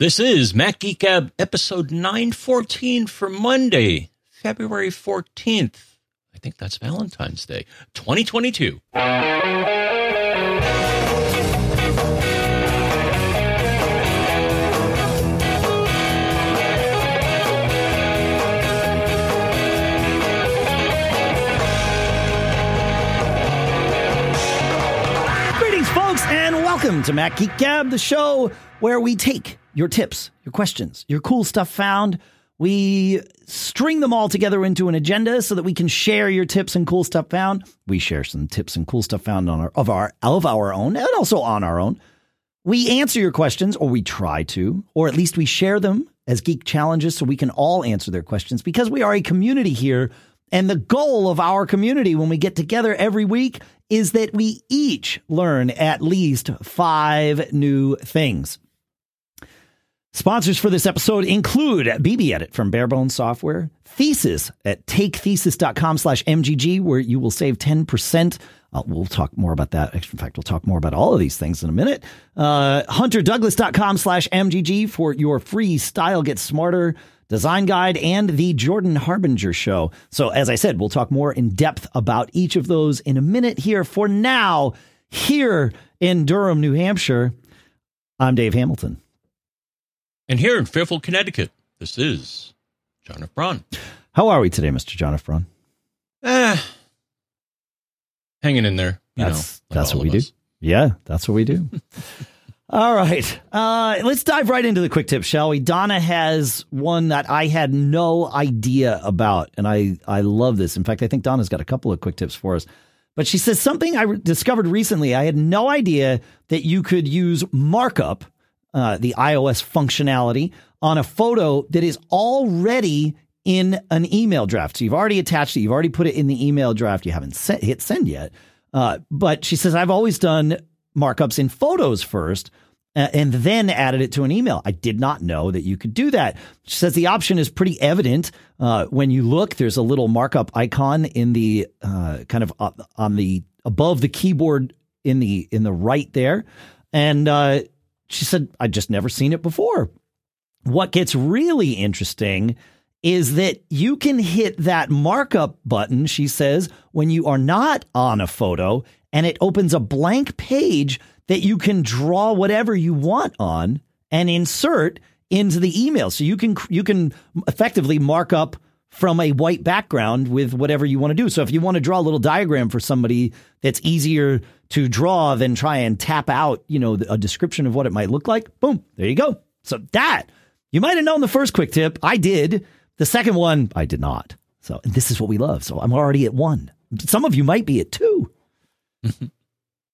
This is Mac Geek Gab episode 914 for Monday, February 14th. I think that's Valentine's Day, 2022. Greetings, folks, and welcome to Mac Geek Gab, the show where we take your tips, your questions, your cool stuff found. We string them all together into an agenda so that we can share your tips and cool stuff found. We share some tips and cool stuff found on our of our of our own and also on our own. We answer your questions, or we try to, or at least we share them as geek challenges so we can all answer their questions because we are a community here. And the goal of our community when we get together every week is that we each learn at least five new things. Sponsors for this episode include BB Edit from Barebones Software, Thesis at takethesis.com slash MGG, where you will save 10%. Uh, we'll talk more about that. In fact, we'll talk more about all of these things in a minute. Uh, HunterDouglas.com slash MGG for your free Style Get Smarter design guide and the Jordan Harbinger show. So, as I said, we'll talk more in depth about each of those in a minute here. For now, here in Durham, New Hampshire, I'm Dave Hamilton. And here in Fairfield, Connecticut, this is John F. Braun. How are we today, Mr. John F. Braun? Eh, hanging in there. You That's know, like that's what we of do. Yeah, that's what we do. All right. Uh, let's dive right into the quick tip, shall we? Donna has one that I had no idea about, and I, I love this. In fact, I think Donna's got a couple of quick tips for us. But she says something I re- discovered recently. I had no idea that you could use markup, uh, the iOS functionality, on a photo that is already in an email draft. So you've already attached it, you've already put it in the email draft. You haven't set, hit send yet. Uh, but she says, I've always done markups in photos first uh, and then added it to an email. I did not know that you could do that. She says the option is pretty evident. Uh, when you look, there's a little markup icon in the uh, kind of on the above the keyboard in the in the right there. And uh, she said, I just never seen it before. What gets really interesting is that you can hit that markup button, she says, when you are not on a photo, and it opens a blank page that you can draw whatever you want on and insert into the email. So you can you can effectively mark up from a white background with whatever you want to do. So if you want to draw a little diagram for somebody that's easier to draw than try and tap out, you know, a description of what it might look like, boom, there you go. So that you might have known the first quick tip. I did. The second one, I did not. So and this is what we love. So I'm already at one. Some of you might be at two.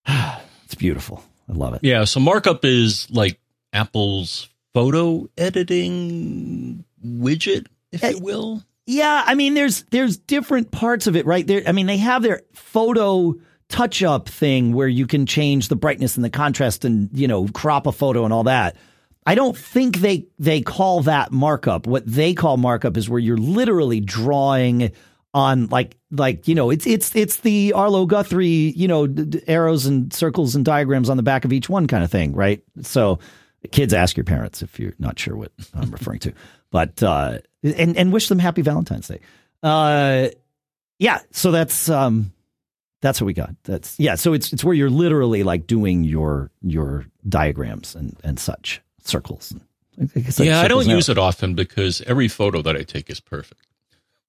it's beautiful. I love it. Yeah, so markup is like Apple's photo editing widget, if Eh, you will. Yeah, I mean, there's there's different parts of it, right? There, I mean, they have their photo touch up thing where you can change the brightness and the contrast and you know crop a photo and all that. I don't think they they call that markup. What they call markup is where you're literally drawing on like like you know it's it's it's the Arlo Guthrie you know d- d- arrows and circles and diagrams on the back of each one kind of thing, right? So kids ask your parents if you're not sure what I'm referring to, but uh, and and wish them happy Valentine's Day. Uh, yeah, so that's um, that's what we got. That's yeah. So it's it's where you're literally like doing your your diagrams and and such circles. Like yeah, I don't use it often because every photo that I take is perfect.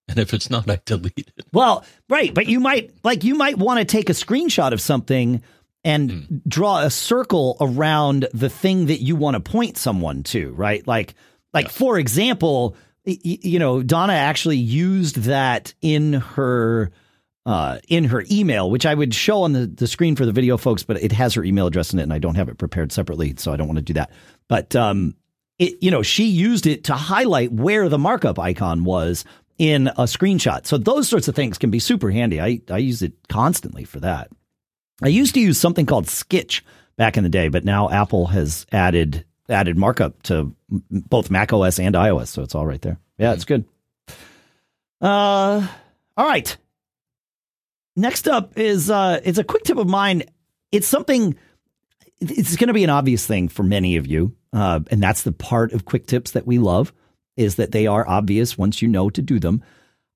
And if it's not, I delete it. Well, right, but you might like you might want to take a screenshot of something and draw a circle around the thing that you want to point someone to, right? Like like for example, you know, Donna actually used that in her uh, in her email, which I would show on the, the screen for the video folks, but it has her email address in it, and I don't have it prepared separately, so I don't want to do that. But um, it, you know, she used it to highlight where the markup icon was in a screenshot. So those sorts of things can be super handy. I, I use it constantly for that. I used to use something called Sketch back in the day, but now Apple has added added markup to both Mac OS and iOS, so it's all right there. Yeah, it's good. Uh, all right. Next up is uh, it's a quick tip of mine. It's something it's going to be an obvious thing for many of you, uh, and that's the part of quick tips that we love is that they are obvious once you know to do them.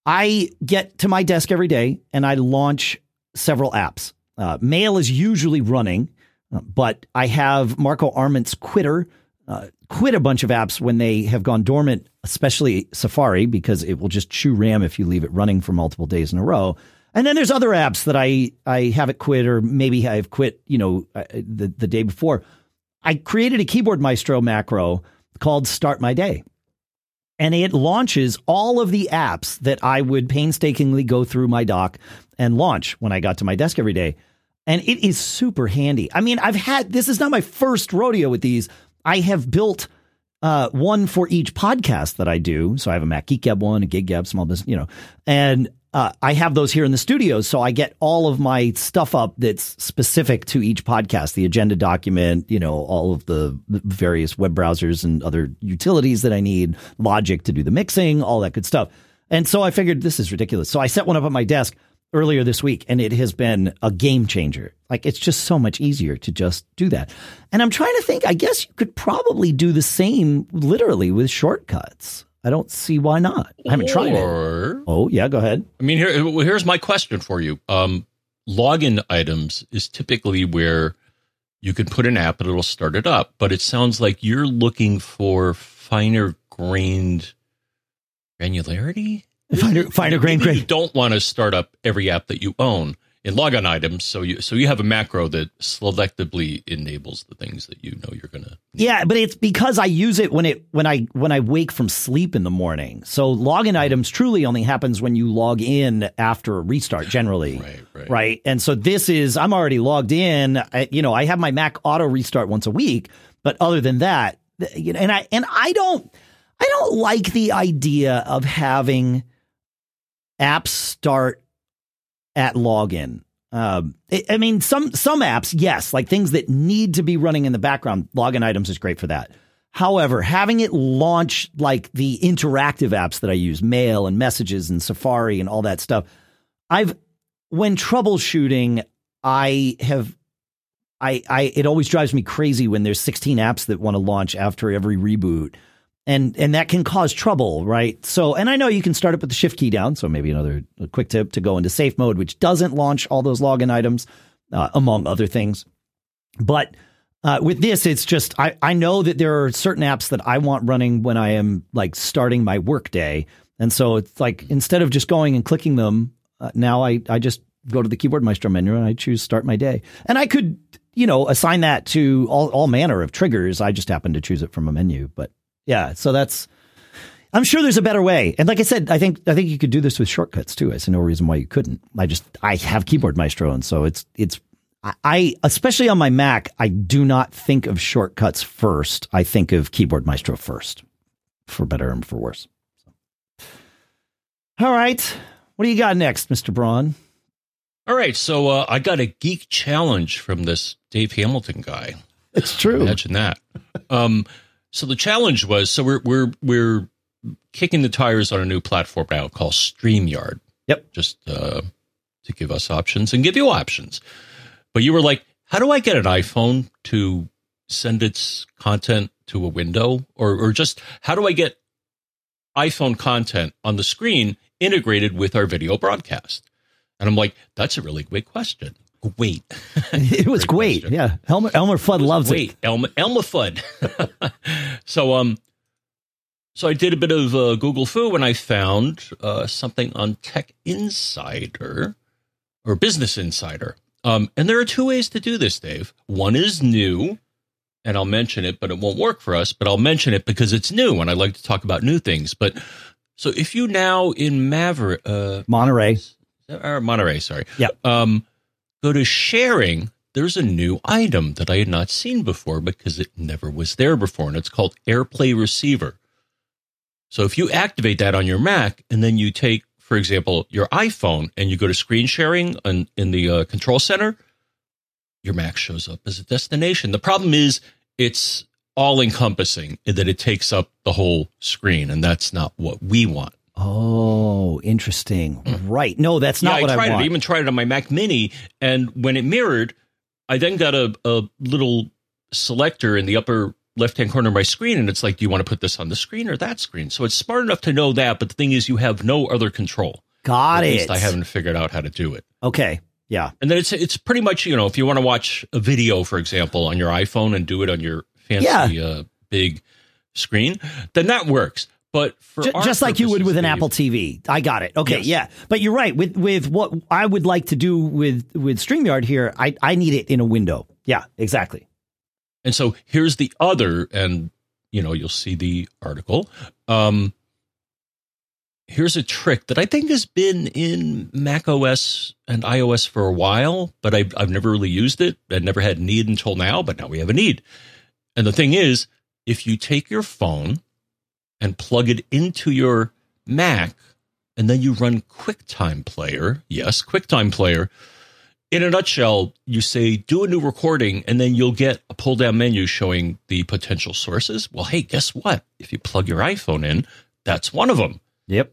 I get to my desk every day and I launch several apps. Uh, Mail is usually running, uh, but I have Marco Arment's Quitter uh, quit a bunch of apps when they have gone dormant, especially Safari, because it will just chew RAM if you leave it running for multiple days in a row. And then there's other apps that I I haven't quit or maybe I've quit, you know, uh, the the day before. I created a keyboard maestro macro called Start My Day. And it launches all of the apps that I would painstakingly go through my dock and launch when I got to my desk every day. And it is super handy. I mean, I've had this is not my first rodeo with these. I have built uh, one for each podcast that I do. So I have a Mac Geek Gab one, a Gig Gab, small business, you know, and uh, I have those here in the studio. So I get all of my stuff up that's specific to each podcast, the agenda document, you know, all of the various web browsers and other utilities that I need, logic to do the mixing, all that good stuff. And so I figured this is ridiculous. So I set one up at my desk earlier this week and it has been a game changer. Like it's just so much easier to just do that. And I'm trying to think, I guess you could probably do the same literally with shortcuts. I don't see why not. I haven't tried it. Oh, yeah, go ahead. I mean, here, here's my question for you. Um, login items is typically where you can put an app and it'll start it up, but it sounds like you're looking for finer grained granularity finer, finer grain grain. You don't want to start up every app that you own in logon items. So you so you have a macro that selectively enables the things that you know you're gonna. Need. Yeah, but it's because I use it when it when I when I wake from sleep in the morning. So login mm-hmm. items truly only happens when you log in after a restart, generally. Right, right. Right. And so this is I'm already logged in. I, you know, I have my Mac auto restart once a week, but other than that, you know, and I and I don't I don't like the idea of having apps start at login. Um, I mean, some some apps, yes, like things that need to be running in the background. Login items is great for that. However, having it launch like the interactive apps that I use, Mail and Messages and Safari and all that stuff, I've when troubleshooting, I have I I it always drives me crazy when there's 16 apps that want to launch after every reboot and and that can cause trouble, right? So, and I know you can start it with the shift key down. So maybe another quick tip to go into safe mode, which doesn't launch all those login items, uh, among other things. But uh, with this, it's just I I know that there are certain apps that I want running when I am like starting my workday, and so it's like instead of just going and clicking them, uh, now I I just go to the keyboard maestro menu and I choose start my day, and I could you know assign that to all all manner of triggers. I just happen to choose it from a menu, but yeah, so that's. I'm sure there's a better way. And like I said, I think I think you could do this with shortcuts too. I see no reason why you couldn't. I just I have keyboard maestro, and so it's it's I especially on my Mac, I do not think of shortcuts first. I think of keyboard maestro first, for better and for worse. So. All right, what do you got next, Mister Braun? All right, so uh, I got a geek challenge from this Dave Hamilton guy. It's true. Imagine that. Um, so the challenge was so we're we're we're kicking the tires on a new platform now called StreamYard. Yep. Just uh, to give us options and give you options. But you were like, how do I get an iPhone to send its content to a window? Or or just how do I get iPhone content on the screen integrated with our video broadcast? And I'm like, that's a really great question. Wait, it was great. Question. Yeah, Elmer Elmer Fudd loves wait, it. Elmer Elmer Fudd. so um, so I did a bit of uh, Google foo and I found uh, something on Tech Insider or Business Insider. Um, and there are two ways to do this, Dave. One is new, and I'll mention it, but it won't work for us. But I'll mention it because it's new, and I like to talk about new things. But so if you now in Maverick, uh, Monterey, or Monterey, sorry, yeah, um, go to sharing, there's a new item that I had not seen before because it never was there before, and it's called AirPlay Receiver. So if you activate that on your Mac and then you take, for example, your iPhone and you go to screen sharing in, the uh, control center, your Mac shows up as a destination. The problem is it's all encompassing in that it takes up the whole screen, and that's not what we want. Oh, interesting. Right. No, that's not yeah, what I tried I, it. I even tried it on my Mac Mini, and when it mirrored, I then got a, a little selector in the upper left hand corner of my screen, and it's like, do you want to put this on the screen or that screen? So it's smart enough to know that, but the thing is, you have no other control. Got At it. I haven't figured out how to do it. Okay. Yeah. And then it's it's pretty much you know if you want to watch a video, for example, on your iPhone and do it on your fancy uh, big screen, then that works. But for just like you would with an Apple TV. I got it. Okay, Yes. yeah. But you're right. With with what I would like to do with with StreamYard here, I I need it in a window. Yeah, exactly. And so here's the other, and you know, you'll see the article. Um, here's a trick that I think has been in Mac OS and iOS for a while, but I've, I've never really used it. I never had need until now, but now we have a need. And the thing is, if you take your phone and plug it into your Mac, and then you run QuickTime Player, yes, QuickTime Player, in a nutshell, you say do a new recording, and then you'll get a pull down menu showing the potential sources. Well, hey, guess what? If you plug your iPhone in, that's one of them, Yep.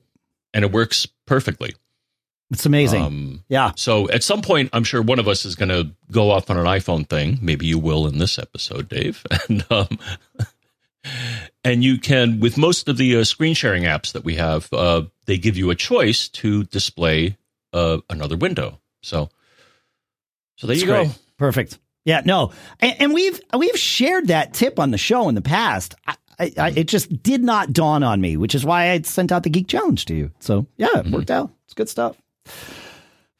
and it works perfectly. It's amazing. Um, yeah. so at some point, I'm sure one of us is going to go off on an iPhone thing. Maybe you will in this episode, Dave. And um, and you can with most of the uh, screen sharing apps that we have, uh, they give you a choice to display uh, another window. So so there It's you great. go. Perfect. Yeah, no, and, and we've we've shared that tip on the show in the past. I, I, I, it just did not dawn on me, which is why I sent out the Geek Challenge to you. So yeah, it worked out. It's good stuff.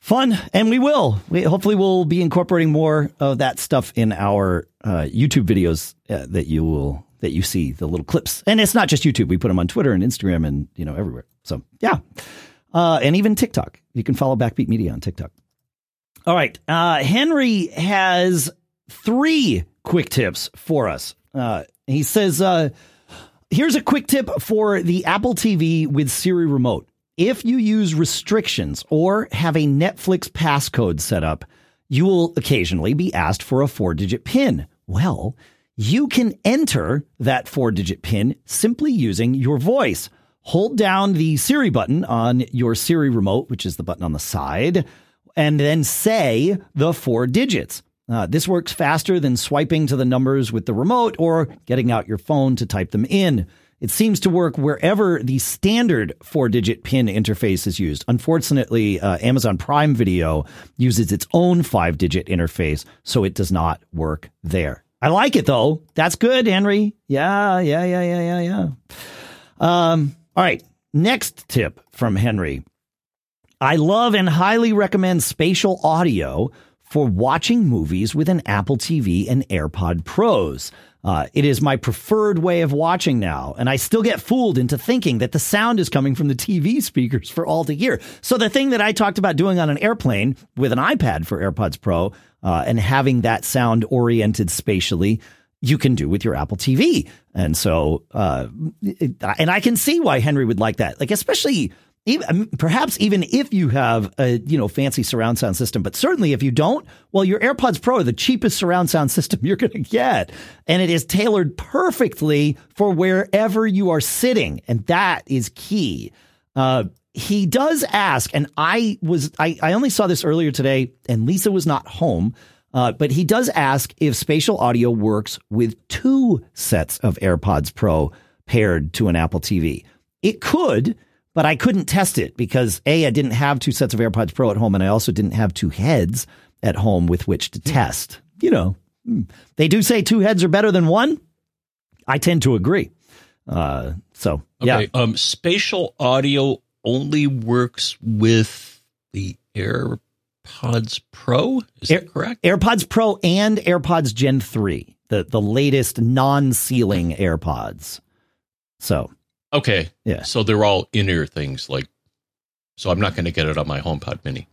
Fun, and we will. We hopefully we'll be incorporating more of that stuff in our uh, YouTube videos uh, that you will that you see the little clips. And it's not just YouTube. We put them on Twitter and Instagram and you know everywhere. So yeah, uh, and even TikTok. You can follow Backbeat Media on TikTok. All right. Uh, Henry has three quick tips for us. Uh, he says, uh, here's a quick tip for the Apple TV with Siri Remote. If you use restrictions or have a Netflix passcode set up, you will occasionally be asked for a four digit PIN. Well, you can enter that four digit PIN simply using your voice. Hold down the Siri button on your Siri remote, which is the button on the side, and then say the four digits. Uh, this works faster than swiping to the numbers with the remote or getting out your phone to type them in. It seems to work wherever the standard four digit PIN interface is used. Unfortunately, uh, Amazon Prime Video uses its own five digit interface, so it does not work there. I like it though. That's good, Henry. Yeah, yeah, yeah, yeah, yeah, yeah. Um, all right. Next tip from Henry. I love and highly recommend spatial audio for watching movies with an Apple TV and AirPod Pros. Uh, it is my preferred way of watching now, and I still get fooled into thinking that the sound is coming from the TV speakers for all to hear. So the thing that I talked about doing on an airplane with an iPad for AirPods Pro uh, and having that sound oriented spatially, you can do with your Apple TV. And so, uh, and I can see why Henry would like that. Like, especially even, perhaps even if you have a, you know, fancy surround sound system, but certainly if you don't, well, your AirPods Pro are the cheapest surround sound system you're going to get. And it is tailored perfectly for wherever you are sitting. And that is key. Uh, he does ask, and I was, I, I only saw this earlier today and Lisa was not home. Uh, but he does ask if spatial audio works with two sets of AirPods Pro paired to an Apple TV. It could, but I couldn't test it because A, I didn't have two sets of AirPods Pro at home, and I also didn't have two heads at home with which to test. You know, hmm. they do say two heads are better than one. I tend to agree. Uh, so, yeah. Um, spatial audio only works with the AirPods Pro. Is Air- that correct? AirPods Pro and AirPods Gen 3, the, the latest non sealing AirPods. So, Okay. Yeah. So they're all in ear things, like. So I'm not going to get it on my HomePod Mini.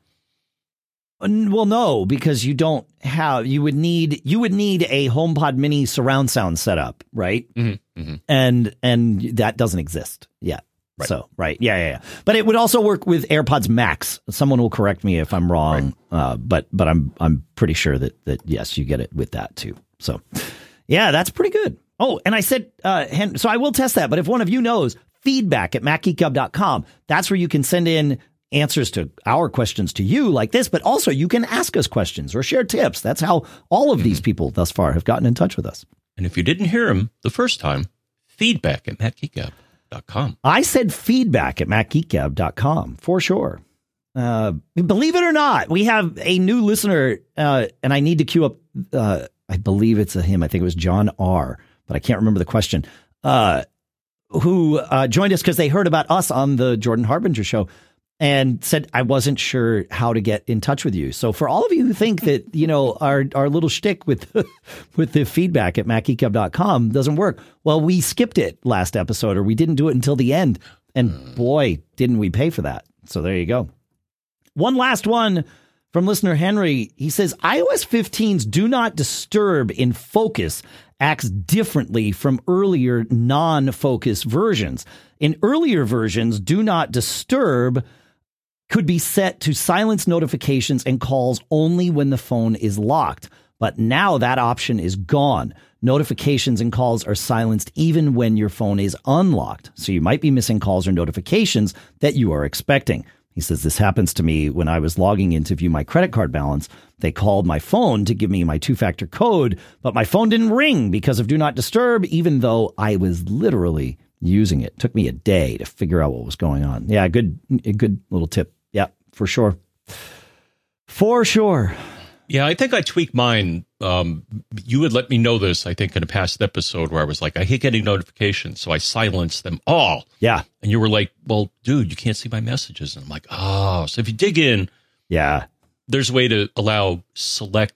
Well, no, because you don't have. You would need you would need a HomePod Mini surround sound setup, right? Mm-hmm, mm-hmm. And and that doesn't exist yet. Right. So right, yeah, yeah, yeah. But it would also work with AirPods Max. Someone will correct me if I'm wrong, uh, but but I'm I'm pretty sure that that yes, you get it with that too. So yeah, that's pretty good. Oh, and I said, uh, so I will test that. But if one of you knows, feedback at macgeekgab.com. That's where you can send in answers to our questions to you like this, but also you can ask us questions or share tips. That's how all of these people thus far have gotten in touch with us. And if you didn't hear him the first time, feedback at macgeekgab.com. I said feedback at macgeekgab.com for sure. Uh, believe it or not, we have a new listener, uh, and I need to queue up. Uh, I believe it's a him. I think it was John R, but I can't remember the question. Uh, who uh, joined us because they heard about us on the Jordan Harbinger show and said I wasn't sure how to get in touch with you. So for all of you who think that you know our our little shtick with with the feedback at macgeekgab.com doesn't work, well, we skipped it last episode, or we didn't do it until the end, and boy, didn't we pay for that. So there you go. One last one from listener Henry. He says iOS 15's do not disturb in focus acts differently from earlier non focus versions. In earlier versions, do not disturb could be set to silence notifications and calls only when the phone is locked. But now that option is gone. Notifications and calls are silenced even when your phone is unlocked. So you might be missing calls or notifications that you are expecting. He says this happens to me when I was logging in to view my credit card balance. They called my phone to give me my two factor code, but my phone didn't ring because of Do Not Disturb, even though I was literally using it. it took me a day to figure out what was going on. Yeah, good, good little tip. Yeah, for sure. For sure. Yeah, I think I tweak mine. Um, you would let me know this, I think, in a past episode where I was like, I hate getting notifications, so I silenced them all. Yeah. And you were like, well, dude, you can't see my messages. And I'm like, oh, so if you dig in, yeah, there's a way to allow select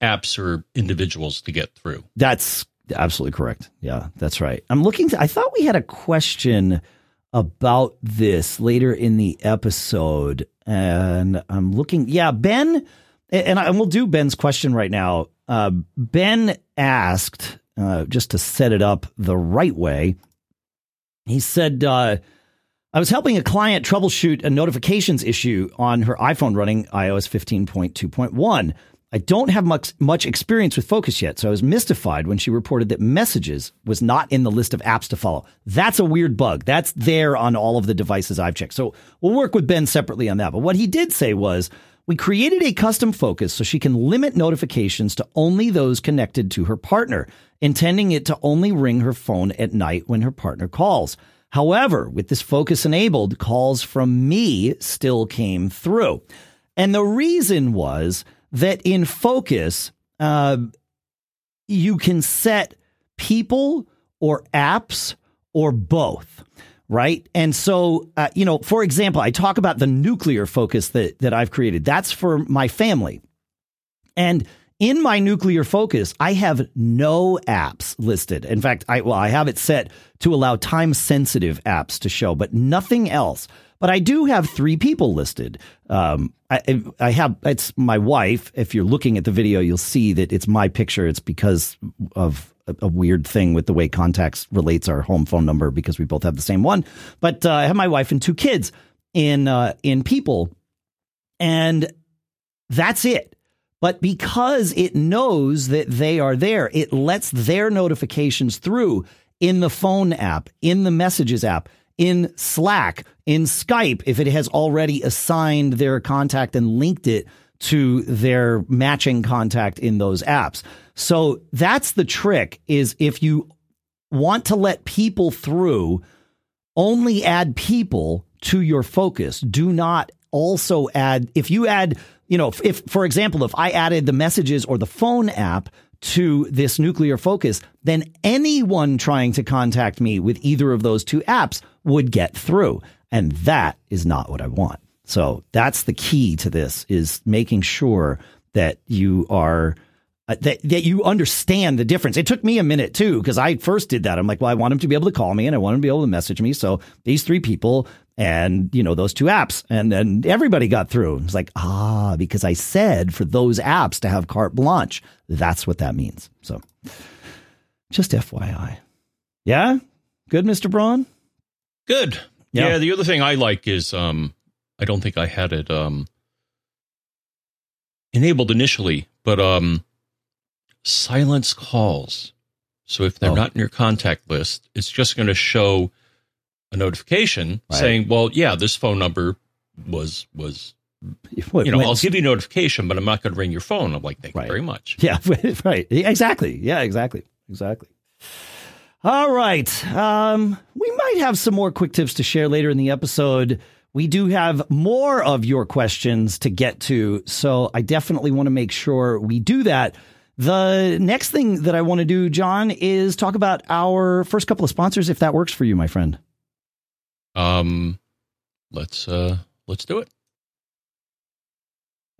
apps or individuals to get through. That's absolutely correct. Yeah, that's right. I'm looking to, I thought we had a question about this later in the episode. And I'm looking, yeah, Ben and, I, and we'll do Ben's question right now. Uh, ben asked, uh, just to set it up the right way, he said, uh, I was helping a client troubleshoot a notifications issue on her iPhone running iOS 15.2.1. I don't have much much experience with Focus yet, so I was mystified when she reported that Messages was not in the list of apps to follow. That's a weird bug. That's there on all of the devices I've checked. So we'll work with Ben separately on that. But what he did say was we created a custom focus so she can limit notifications to only those connected to her partner, intending it to only ring her phone at night when her partner calls. However, with this focus enabled, calls from me still came through. And the reason was that in focus, uh, you can set people or apps or both right? And so, uh, you know, for example, I talk about the nuclear focus that that I've created. That's for my family, and in my nuclear focus, I have no apps listed. In fact, I well, I have it set to allow time sensitive apps to show, but nothing else. But I do have three people listed. Um, I, I have it's my wife. If you're looking at the video, you'll see that it's my picture. It's because of a, weird thing with the way contacts relates our home phone number because we both have the same one. But uh, I have my wife and two kids in uh, in people, and that's it. But because it knows that they are there, it lets their notifications through in the phone app, in the messages app, in Slack, in Skype, if it has already assigned their contact and linked it to their matching contact in those apps. So that's the trick is if you want to let people through, only add people to your focus. Do not also add, if you add, you know, if, if for example, if I added the messages or the phone app to this nuclear focus, then anyone trying to contact me with either of those two apps would get through. And that is not what I want. So that's the key to this is making sure that you are uh, that that you understand the difference. It took me a minute too because I first did that. I'm like, well, I want him to be able to call me and I want him to be able to message me. So these three people and you know those two apps, and then everybody got through. It's like ah, because I said for those apps to have carte blanche. That's what that means. So just FYI. Yeah, good, Mister Braun. Good. Yeah. yeah. The other thing I like is um I don't think I had it um, enabled initially, but um, silence calls. So if they're oh. not in your contact list, it's just going to show a notification right. saying, "Well, yeah, this phone number was was What- you know when- I'll give you notification, but I'm not going to ring your phone. I'm like, thank Right. you very much. Yeah, right. Exactly. Yeah, exactly. Exactly. All right. Um, we might have some more quick tips to share later in the episode. We do have more of your questions to get to, so I definitely want to make sure we do that. The next thing that I want to do, John, is talk about our first couple of sponsors, if that works for you, my friend. Um, let's uh let's do it.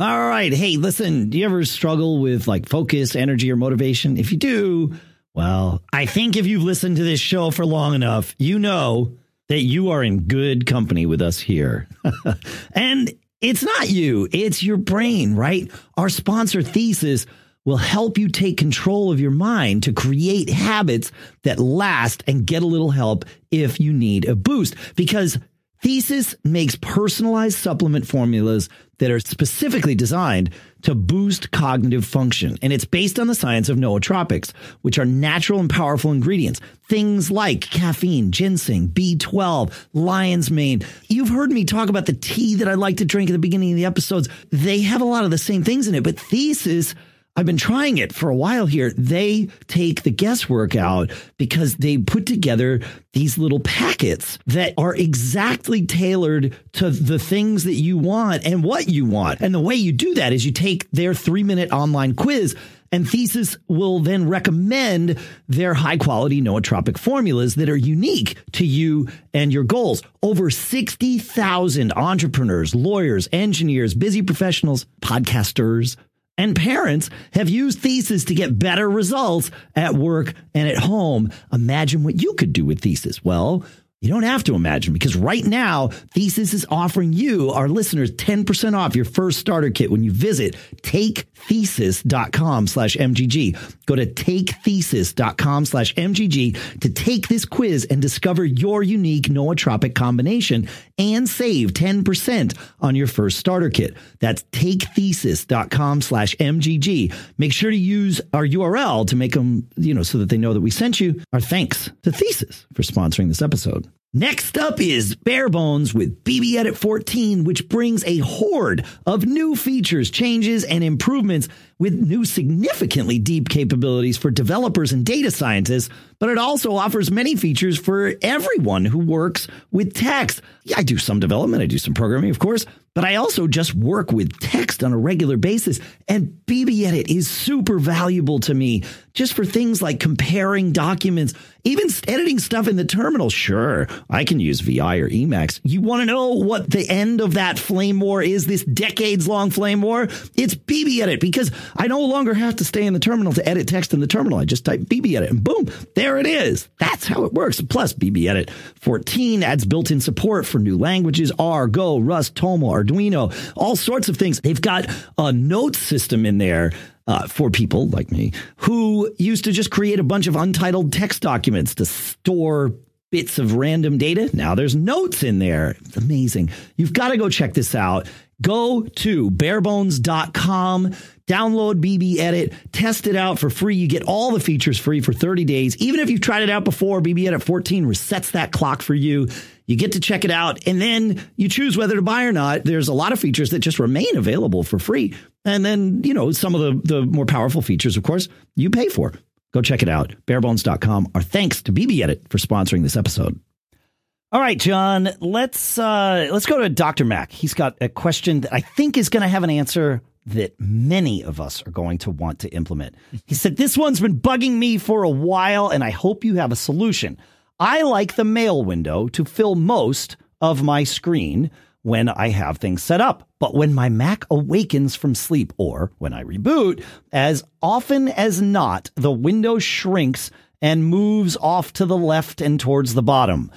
All right. Hey, listen, do you ever struggle with like focus, energy, or motivation? If you do, well, I think if you've listened to this show for long enough, you know that you are in good company with us here. and it's not you, it's your brain, right? Our sponsor thesis will help you take control of your mind to create habits that last and get a little help if you need a boost. Because Thesis makes personalized supplement formulas that are specifically designed to boost cognitive function. And it's based on the science of nootropics, which are natural and powerful ingredients. Things like caffeine, ginseng, B12, lion's mane. You've heard me talk about the tea that I like to drink at the beginning of the episodes. They have a lot of the same things in it, but Thesis I've been trying it for a while here. They take the guesswork out because they put together these little packets that are exactly tailored to the things that you want and what you want. And the way you do that is you take their three minute online quiz and Thesis will then recommend their high quality nootropic formulas that are unique to you and your goals. Over 60,000 entrepreneurs, lawyers, engineers, busy professionals, podcasters, and parents have used Thesis to get better results at work and at home. Imagine what you could do with Thesis. Well, you don't have to imagine because right now, Thesis is offering you, our listeners, 10% off your first starter kit when you visit takethesis.com slash MGG. Go to takethesis.com slash MGG to take this quiz and discover your unique nootropic combination and save 10% on your first starter kit. That's takethesis.com slash MGG. Make sure to use our URL to make them, you know, so that they know that we sent you. Our thanks to Thesis for sponsoring this episode. Next up is Bare Bones with BB Edit 14, which brings a horde of new features, changes, and improvements with new significantly deep capabilities for developers and data scientists, but it also offers many features for everyone who works with text. Yeah, I do some development, I do some programming, of course, but I also just work with text on a regular basis. And BB Edit is super valuable to me just for things like comparing documents, even editing stuff in the terminal. Sure, I can use VI or Emacs. You want to know what the end of that flame war is, this decades long flame war? It's BB Edit because I no longer have to stay in the terminal to edit text in the terminal. I just type BB Edit and boom, there it is. That's how it works. Plus, BB Edit 14 adds built in support for new languages R, Go, Rust, TOML, Arduino, all sorts of things. They've got a note system in there. Uh, for people like me who used to just create a bunch of untitled text documents to store bits of random data. Now there's notes in there. It's amazing. You've got to go check this out. Go to barebones.com, download BB Edit, test it out for free. You get all the features free for 30 days. Even if you've tried it out before, BB Edit 14 resets that clock for you. You get to check it out and then you choose whether to buy or not. There's a lot of features that just remain available for free. And then, you know, some of the, the more powerful features, of course, you pay for. Go check it out. Barebones.com. Our thanks to BB Edit for sponsoring this episode. All right, John, let's uh, let's go to Dr. Mac. He's got a question that I think is going to have an answer that many of us are going to want to implement. He said, This one's been bugging me for a while, and I hope you have a solution. I like the mail window to fill most of my screen when I have things set up. But when my Mac awakens from sleep or when I reboot, as often as not, the window shrinks and moves off to the left and towards the bottom.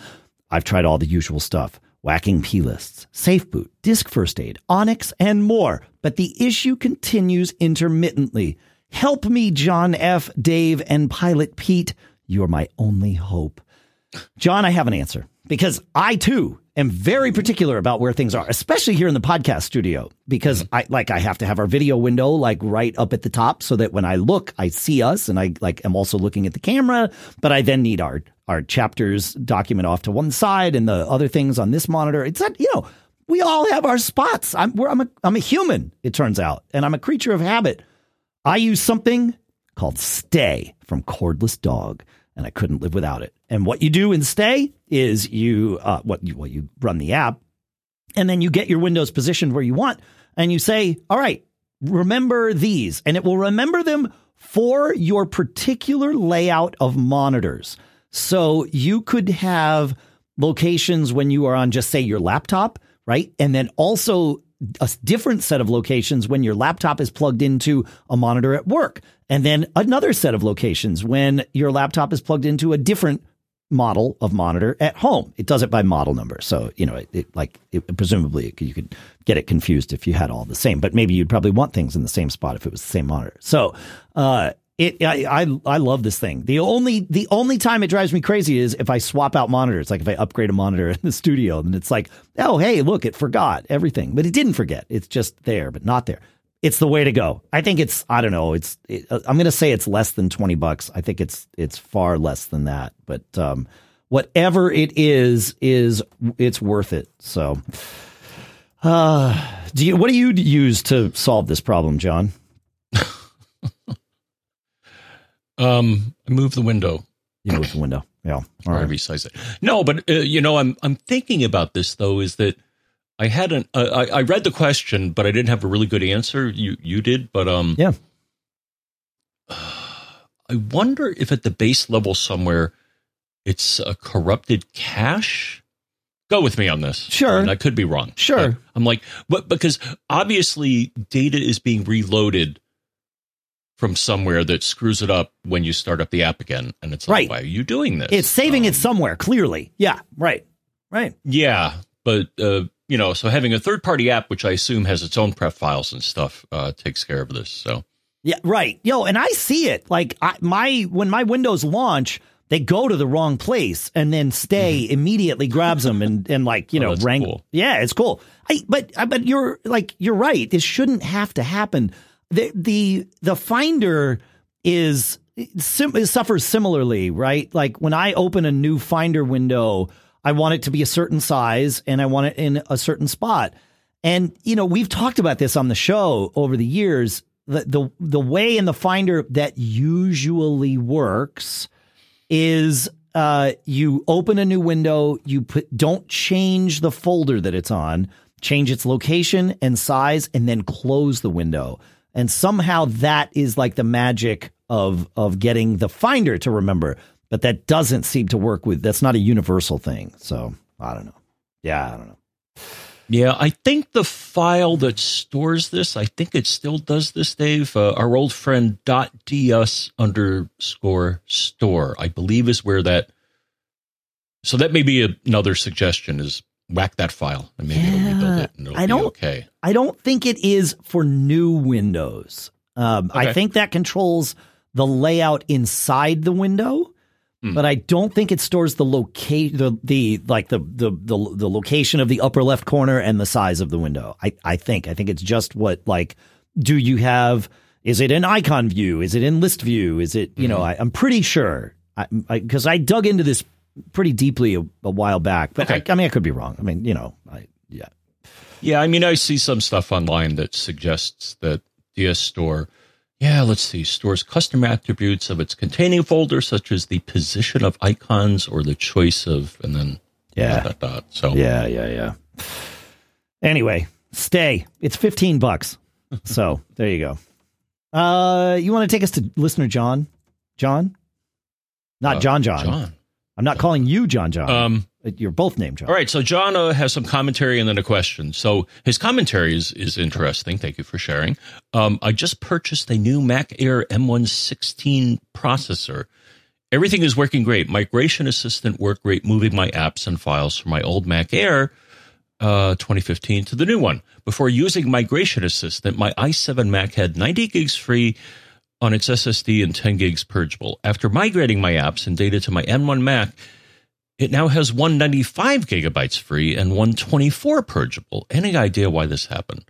I've tried all the usual stuff whacking P lists, SafeBoot, Disk First Aid, Onyx, and more, but the issue continues intermittently. Help me, John F., Dave, and Pilot Pete. You're my only hope. John, I have an answer because I too am very particular about where things are, especially here in the podcast studio, because mm-hmm. I like I have to have our video window like right up at the top so that when I look, I see us and I like am also looking at the camera, but I then need our our chapters document off to one side and the other things on this monitor. It's that, you know, we all have our spots. I'm, I'm, a, I'm a human, it turns out, and I'm a creature of habit. I use something called Stay from Cordless Dog, and I couldn't live without it. And what you do in Stay is you, uh, what you, well, you run the app, and then you get your windows positioned where you want, and you say, all right, remember these, and it will remember them for your particular layout of monitors. So you could have locations when you are on just say your laptop, right? And then also a different set of locations when your laptop is plugged into a monitor at work. And then another set of locations when your laptop is plugged into a different model of monitor at home. It does it by model number. So, you know, it, it like it, presumably it, you could get it confused if you had all the same, but maybe you'd probably want things in the same spot if it was the same monitor. So, uh, it I, I I love this thing. The only the only time it drives me crazy is if I swap out monitors. Like if I upgrade a monitor in the studio, and it's like, oh hey, look, it forgot everything, but it didn't forget. It's just there, but not there. It's the way to go. I think it's I don't know. It's it, I'm going to say it's less than twenty bucks. I think it's it's far less than that. But um, whatever it is, is it's worth it. So, uh, do you what do you use to solve this problem, John? Um, move the window. You move the window. Yeah. All right. resize it. No, but uh, you know, I'm I'm thinking about this though. Is that I hadn't. Uh, I I read the question, but I didn't have a really good answer. You you did, but um. Yeah. I wonder if at the base level somewhere, it's a corrupted cache. Go with me on this. Sure. I, mean, I could be wrong. Sure. I'm like, but because obviously data is being reloaded from somewhere that screws it up when you start up the app again. And it's like, right. why are you doing this? It's saving um, it somewhere, clearly. Yeah, right. Right. Yeah. But, uh, you know, so having a third party app, which I assume has its own pref files and stuff, uh, takes care of this. So, yeah, right. Yo, and I see it. Like, I, my, when my Windows launch, they go to the wrong place and then stay mm-hmm. immediately grabs them and, and like, you oh, know, wrangle. Cool. Yeah, it's cool. I, but, but you're like, you're right. This shouldn't have to happen the the the finder is sim- suffers similarly, right? Like when I open a new finder window, I want it to be a certain size and I want it in a certain spot. And you know, we've talked about this on the show over the years. The the the way in the finder that usually works is uh, you open a new window, you put don't change the folder that it's on, change its location and size, and then close the window. And somehow that is like the magic of of getting the finder to remember. But that doesn't seem to work with that's not a universal thing. So I don't know. Yeah, I don't know. Yeah, I think the file that stores this, I think it still does this, Dave. Uh, our old friend dot .ds underscore store, I believe, is where that. So that may be another suggestion: is whack that file and maybe yeah, it'll rebuild it and it'll I don't, okay. I don't think it is for new Windows. Um, okay. I think that controls the layout inside the window, mm. but I don't think it stores the locate the the like the, the the the location of the upper left corner and the size of the window. I I think I think it's just what like do you have is it in icon view? Is it in list view? Is it you mm. know. I, am pretty sure because I, I, I dug into this pretty deeply a, a while back. But okay. I, I, mean, I could be wrong. I mean, you know, I, yeah. Yeah, I mean, I see some stuff online that suggests that DS Store, yeah, let's see, stores custom attributes of its containing folder, such as the position of icons or the choice of, and then yeah, dot, dot, dot. So yeah, yeah, yeah. Anyway, stay. It's fifteen bucks. so there you go. Uh, you want to take us to listener John? John, not uh, John. John. John. I'm not calling you John John. Um, You're both named John. All right. So John uh, has some commentary and then a question. So his commentary is, is interesting. Thank you for sharing. Um, I just purchased a new Mac Air M116 processor. Everything is working great. Migration Assistant worked great moving my apps and files from my old Mac Air uh, 2015 to the new one. Before using Migration Assistant, my i7 Mac had 90 gigs free on its SSD and 10 gigs purgeable. After migrating my apps and data to my M1 Mac, it now has 195 gigabytes free and 124 purgeable. Any idea why this happened?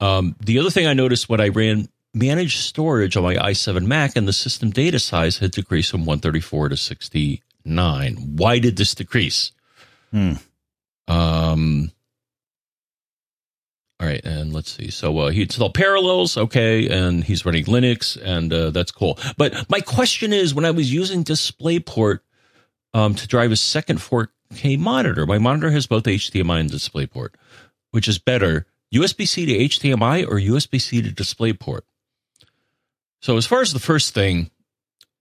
Um, the other thing I noticed when I ran managed storage on my i7 Mac and the system data size had decreased from 134 to 69. Why did this decrease? Hmm. Um, all right, and let's see. So uh, he installed Parallels, okay, and he's running Linux, and uh, that's cool. But my question is, when I was using DisplayPort um, to drive a second 4K monitor, my monitor has both HDMI and DisplayPort. Which is better, USB C to HDMI or USB C to DisplayPort? So as far as the first thing,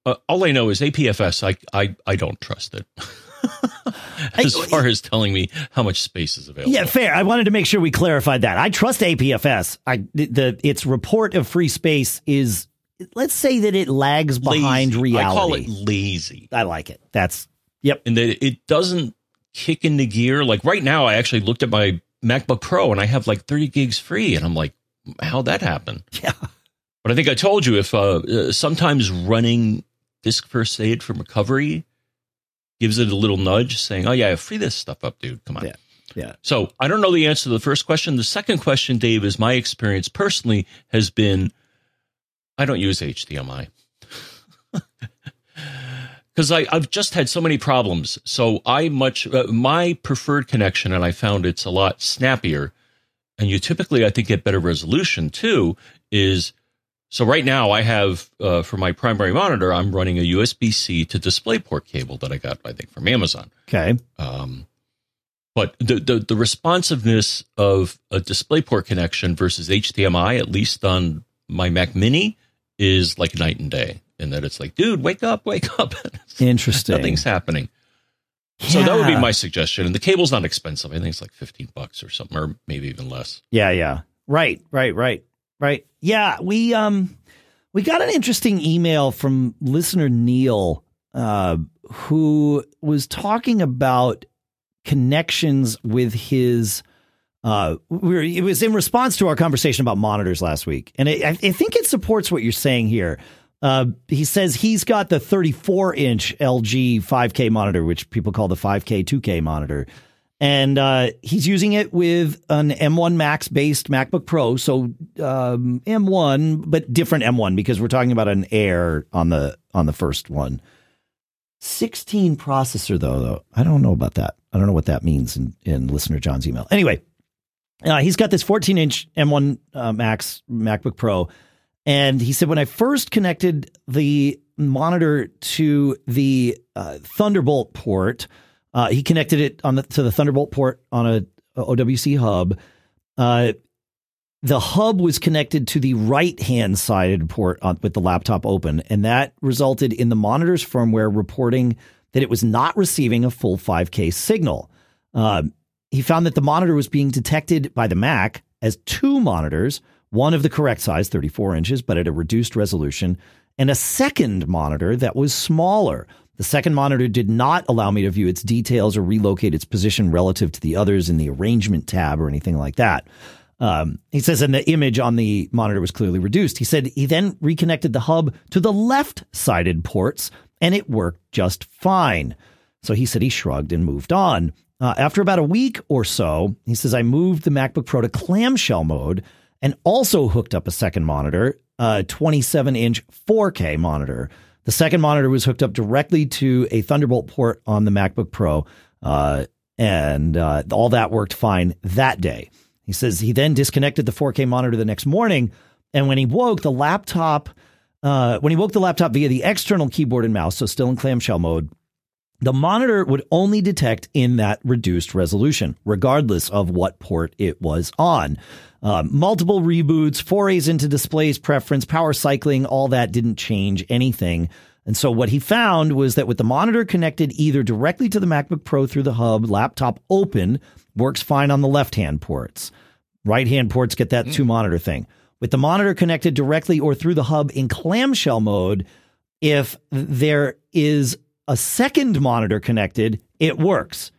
uh, all I know is APFS. I I I don't trust it. as far as telling me how much space is available. Yeah, fair. I wanted to make sure we clarified that. I trust APFS. I the its report of free space is let's say that it lags behind lazy. reality. I call it lazy. I like it. That's yep. And that it doesn't kick into gear. Like right now, I actually looked at my MacBook Pro and I have like 30 gigs free, and I'm like, how'd that happen? Yeah. But I think I told you if uh, uh, sometimes running disk first aid from recovery gives it a little nudge saying, oh, yeah, free this stuff up, dude. Come on. Yeah. Yeah. So I don't know the answer to the first question. The second question, Dave, is my experience personally has been I don't use HDMI. Because I've just had so many problems. So I much, uh, my preferred connection, and I found it's a lot snappier, and you typically, I think, get better resolution too, is so right now I have uh, for my primary monitor, I'm running a USB C to DisplayPort cable that I got, I think, from Amazon. Okay. Um, but the, the the responsiveness of a DisplayPort connection versus HDMI, at least on my Mac Mini, is like night and day. In that it's like, dude, wake up, wake up. Interesting. Nothing's happening. So that would be my suggestion. And the cable's not expensive. I think it's like 15 bucks or something, or maybe even less. Yeah, yeah. Right, right, right, right. Yeah, we um we got an interesting email from listener Neil uh who was talking about connections with his uh we it was in response to our conversation about monitors last week. And it, I, think it supports what you're saying here. Uh, he says he's got the 34 inch LG 5K monitor, which people call the 5K 2K monitor. And uh, he's using it with an M1 Max based MacBook Pro. So um, M1, but different M1 because we're talking about an Air on the on the first one. 16 processor though, though. I don't know about that. I don't know what that means in, in listener John's email. Anyway, uh, he's got this 14 inch M1 uh, Max MacBook Pro and he said, when I first connected the monitor to the uh, Thunderbolt port, uh, he connected it on the, to the Thunderbolt port on a, a OWC hub. Uh, the hub was connected to the right hand sided port on, with the laptop open, and that resulted in the monitor's firmware reporting that it was not receiving a full 5K signal. Um, he found that the monitor was being detected by the Mac as two monitors one of the correct size, 34 inches, but at a reduced resolution, and a second monitor that was smaller. The second monitor did not allow me to view its details or relocate its position relative to the others in the arrangement tab or anything like that. Um, he says, and the image on the monitor was clearly reduced. He said he then reconnected the hub to the left sided ports and it worked just fine. So he said he shrugged and moved on. Uh, after about a week or so, he says, I moved the MacBook Pro to clamshell mode and also hooked up a second monitor, a 27 inch 4K monitor. The second monitor was hooked up directly to a Thunderbolt port on the MacBook Pro, uh, and uh, all that worked fine that day. He says he then disconnected the 4K monitor the next morning, and when he woke, the laptop, uh, when he woke the laptop via the external keyboard and mouse, so still in clamshell mode, the monitor would only detect in that reduced resolution, regardless of what port it was on. Um, multiple reboots, forays into displays preference, power cycling, all that didn't change anything. And so what he found was that with the monitor connected either directly to the MacBook Pro through the hub, laptop open, works fine on the left hand ports. Right hand ports get that mm. two monitor thing. With the monitor connected directly or through the hub in clamshell mode, if there is a second monitor connected, it works.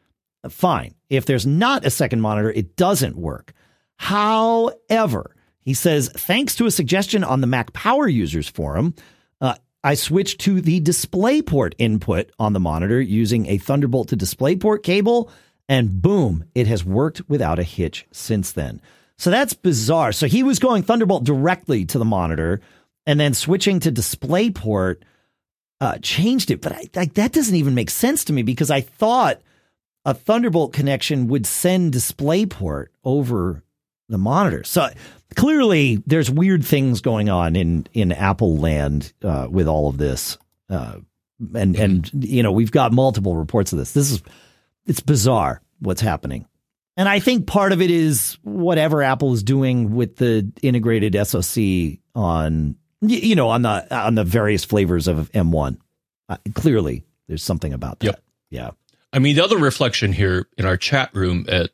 Fine. If there's not a second monitor, it doesn't work. However, he says, thanks to a suggestion on the Mac Power Users Forum, uh, I switched to the DisplayPort input on the monitor using a Thunderbolt to DisplayPort cable, and boom, it has worked without a hitch since then. So that's bizarre. So he was going Thunderbolt directly to the monitor and then switching to DisplayPort uh, changed it. But I, that doesn't even make sense to me because I thought a Thunderbolt connection would send DisplayPort over the monitor. So clearly, there's weird things going on in in Apple land uh, with all of this, uh, and and you know we've got multiple reports of this. This is it's bizarre what's happening, and I think part of it is whatever Apple is doing with the integrated SoC on you know on the on the various flavors of M1. Uh, clearly, there's something about that. Yep. Yeah. I mean, the other reflection here in our chat room at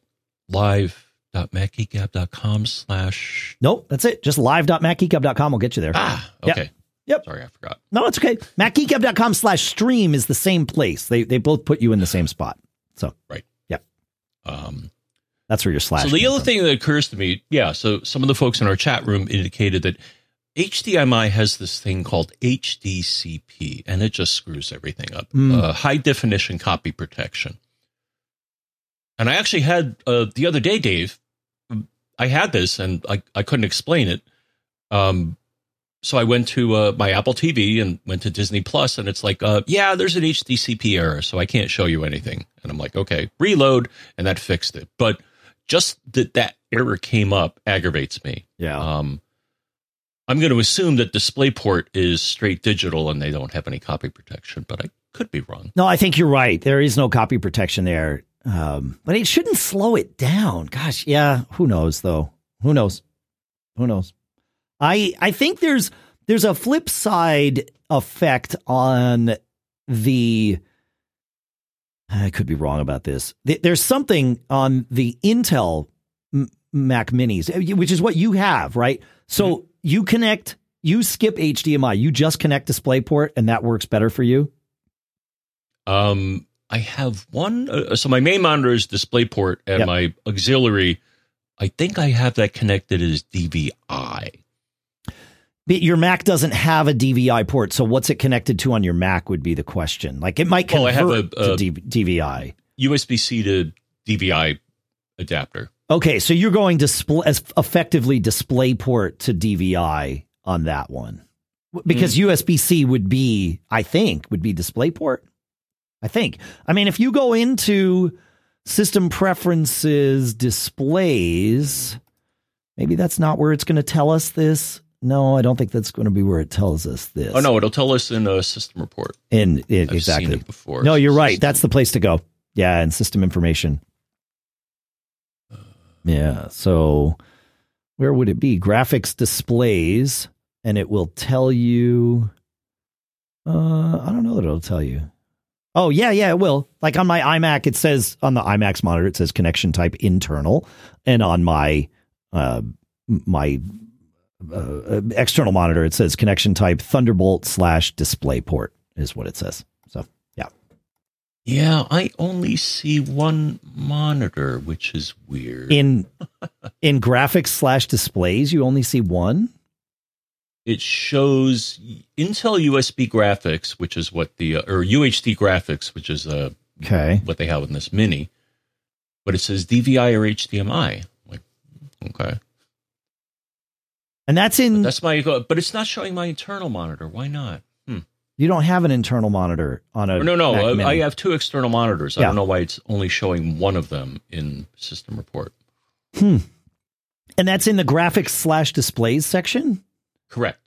live.macgeekgab.com slash. Nope, that's it. Just live.macgeekgab.com will get you there. Ah, okay. Yep. Yep. Sorry, I forgot. No, it's okay. MacGeekGab.com slash stream is the same place. They they both put you in the same spot. So Right. Yep. Um, That's where your slash. so the other from. thing that occurs to me, yeah, so some of the folks in our chat room indicated that HDMI has this thing called HDCP, and it just screws everything up. Mm. Uh, high definition copy protection. And I actually had uh, the other day, Dave. I had this, and I, I couldn't explain it. Um, so I went to uh, my Apple TV and went to Disney Plus, and it's like, uh, yeah, there's an HDCP error, so I can't show you anything. And I'm like, okay, reload, and that fixed it. But just that that error came up aggravates me. yeah. Um, I'm going to assume that DisplayPort is straight digital and they don't have any copy protection, but I could be wrong. no, I think you're right. There is no copy protection there, um, but it shouldn't slow it down. Gosh, yeah. Who knows though? Who knows? Who knows? I I think there's there's a flip side effect on the. I could be wrong about this. There's something on the Intel Mac Minis, eh, which is what you have, right? So you connect, you skip HDMI, you just connect DisplayPort, and that works better for you. Um, I have one. Uh, so my main monitor is DisplayPort, and Yep. my auxiliary, I think I have that connected as DVI. But your Mac doesn't have a DVI port, so what's it connected to on your Mac would be the question. Like it might Well, I convert have a- to DVI. USB C to DVI adapter. Okay, so you're going to as effectively DisplayPort to DVI on that one hmm. because USB C would be, I think, would be DisplayPort. I think. I mean, if you go into system preferences displays, maybe that's not where it's going to tell us this. No, I don't think that's going to be where it tells us this. Oh no, it'll tell us in a system report. in it, exactly. before. No, you're right. System- That's the place to go. Yeah, and system information. Yeah. So where would it be? Graphics displays, and it will tell you. Uh, I don't know that it'll tell you. Oh yeah, yeah, it will. Like on my iMac, it says on the iMac's monitor, it says connection type internal, and on my uh, my uh, external monitor, it says connection type Thunderbolt slash DisplayPort is what it says. Yeah. I only see one monitor, which is weird. in in graphics slash displays you only see one it shows Intel USB graphics, which is what the uh, or UHD graphics, which is uh, okay what they have in this mini, but it says DVI or HDMI. Like, okay, and that's in that's my. But it's not showing my internal monitor. Why not? You don't have an internal monitor on a no, no, Mac I, have two external monitors. I Yeah. don't know why it's only showing one of them in system report. hmm. and that's in the graphics slash displays section Correct.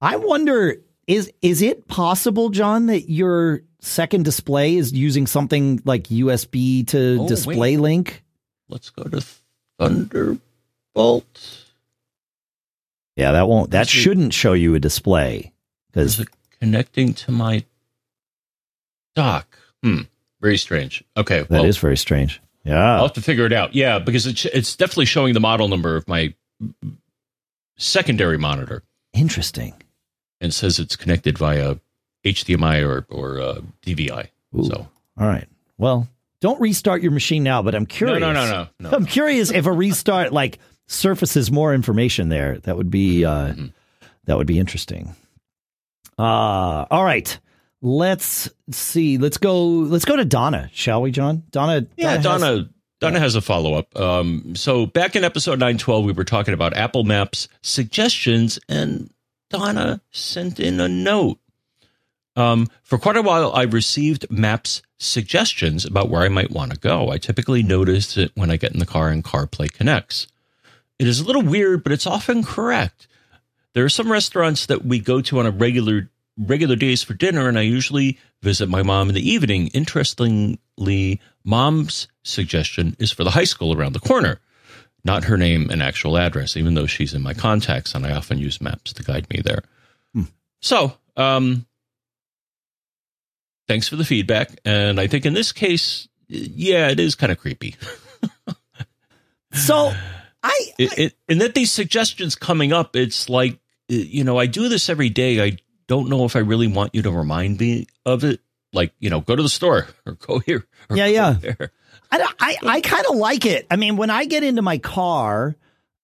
i wonder is is it possible john that your second display is using something like usb to Oh, display wait. link Let's go to Thunderbolt. yeah that won't That shouldn't show you a display because connecting to my dock? Hmm. Very strange. Okay. that well, is very strange yeah I'll have to figure it out. Yeah, because it's it's definitely showing the model number of my secondary monitor interesting and says it's connected via HDMI or or uh, DVI. Ooh. So All right. Well, don't restart your machine now, but I'm curious. no, no, no, no. I'm curious if a restart like surfaces more information there. That would be uh, Mhm. that would be interesting. Uh all right. Let's see. Let's go. Let's go to Donna, shall we, John? Donna. Yeah, has- Donna. Donna has a follow up. Um, so back in episode nine twelve, we were talking about Apple Maps suggestions, and Donna sent in a note. Um, for quite a while, I received Maps suggestions about where I might want to go. I typically notice it when I get in the car and CarPlay connects. It is a little weird, but it's often correct. There are some restaurants that we go to on a regular regular days for dinner, and I usually visit my mom in the evening. Interestingly, mom's suggestion is for the high school around the corner, not her name and actual address, even though she's in my contacts, and I often use maps to guide me there. Hmm. So, um, thanks for the feedback. And I think in this case, yeah, it is kind of creepy. so, I, it, it, and that these suggestions coming up, it's like, you know, I do this every day. I don't know if I really want you to remind me of it. Like, you know, go to the store or go here. Or yeah, yeah. There. I, I, I kind of like it. I mean, when I get into my car,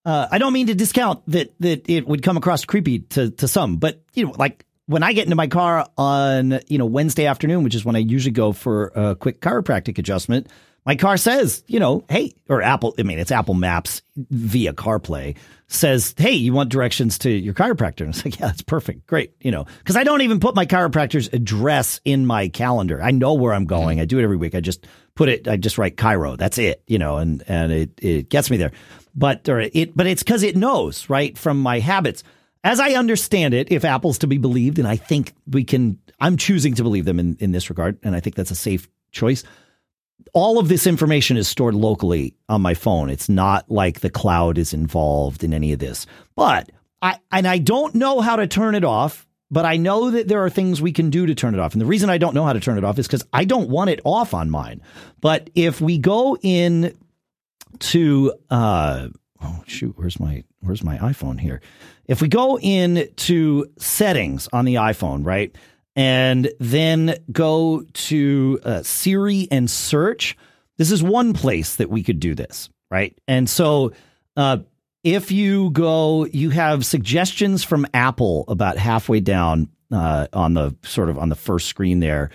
uh, I don't mean to discount that that it would come across creepy to to some, but you know, like when I get into my car on you know Wednesday afternoon, which is when I usually go for a quick chiropractic adjustment, my car says, you know, hey, or Apple, I mean, it's Apple Maps via CarPlay says, hey, you want directions to your chiropractor? And it's like, yeah, that's perfect. Great. You know, because I don't even put my chiropractor's address in my calendar. I know where I'm going. Mm-hmm. I do it every week. I just put it, I just write Cairo. That's it, you know, and, and it, it gets me there. But, or it, but it's because it knows, right, from my habits. As I understand it, if Apple's to be believed, and I think we can, I'm choosing to believe them in, in this regard, and I think that's a safe choice all of this information is stored locally on my phone. It's not like the cloud is involved in any of this. But I and I don't know how to turn it off, but I know that there are things we can do to turn it off. And the reason I don't know how to turn it off is cuz I don't want it off on mine. But if we go in to uh oh shoot, where's my where's my iPhone here? If we go in to settings on the iPhone, right? And then go to uh, Siri and search. This is one place that we could do this, right? And so uh, if you go, you have suggestions from Apple about halfway down uh, on the sort of on the first screen there,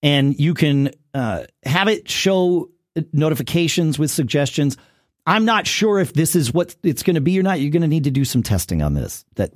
and you can uh, have it show notifications with suggestions. I'm not sure if this is what it's going to be or not. You're going to need to do some testing on this. That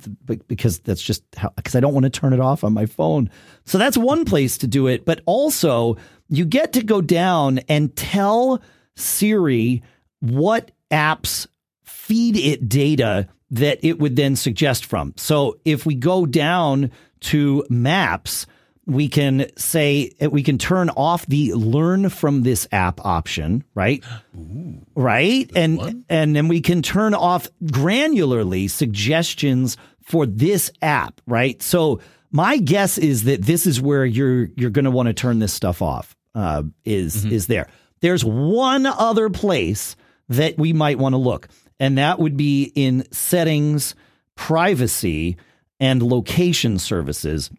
because that's just how because I don't want to turn it off on my phone. So that's one place to do it. But also, you get to go down and tell Siri what apps feed it data that it would then suggest from. So if we go down to Maps, we can say we can turn off the learn from this app option, right? Ooh, right? And one. and then we can turn off granularly suggestions for this app, right? So my guess is that this is where you're you're going to want to turn this stuff off. Uh, is mm-hmm. is there? There's one other place that we might want to look, and that would be in settings, privacy, and location services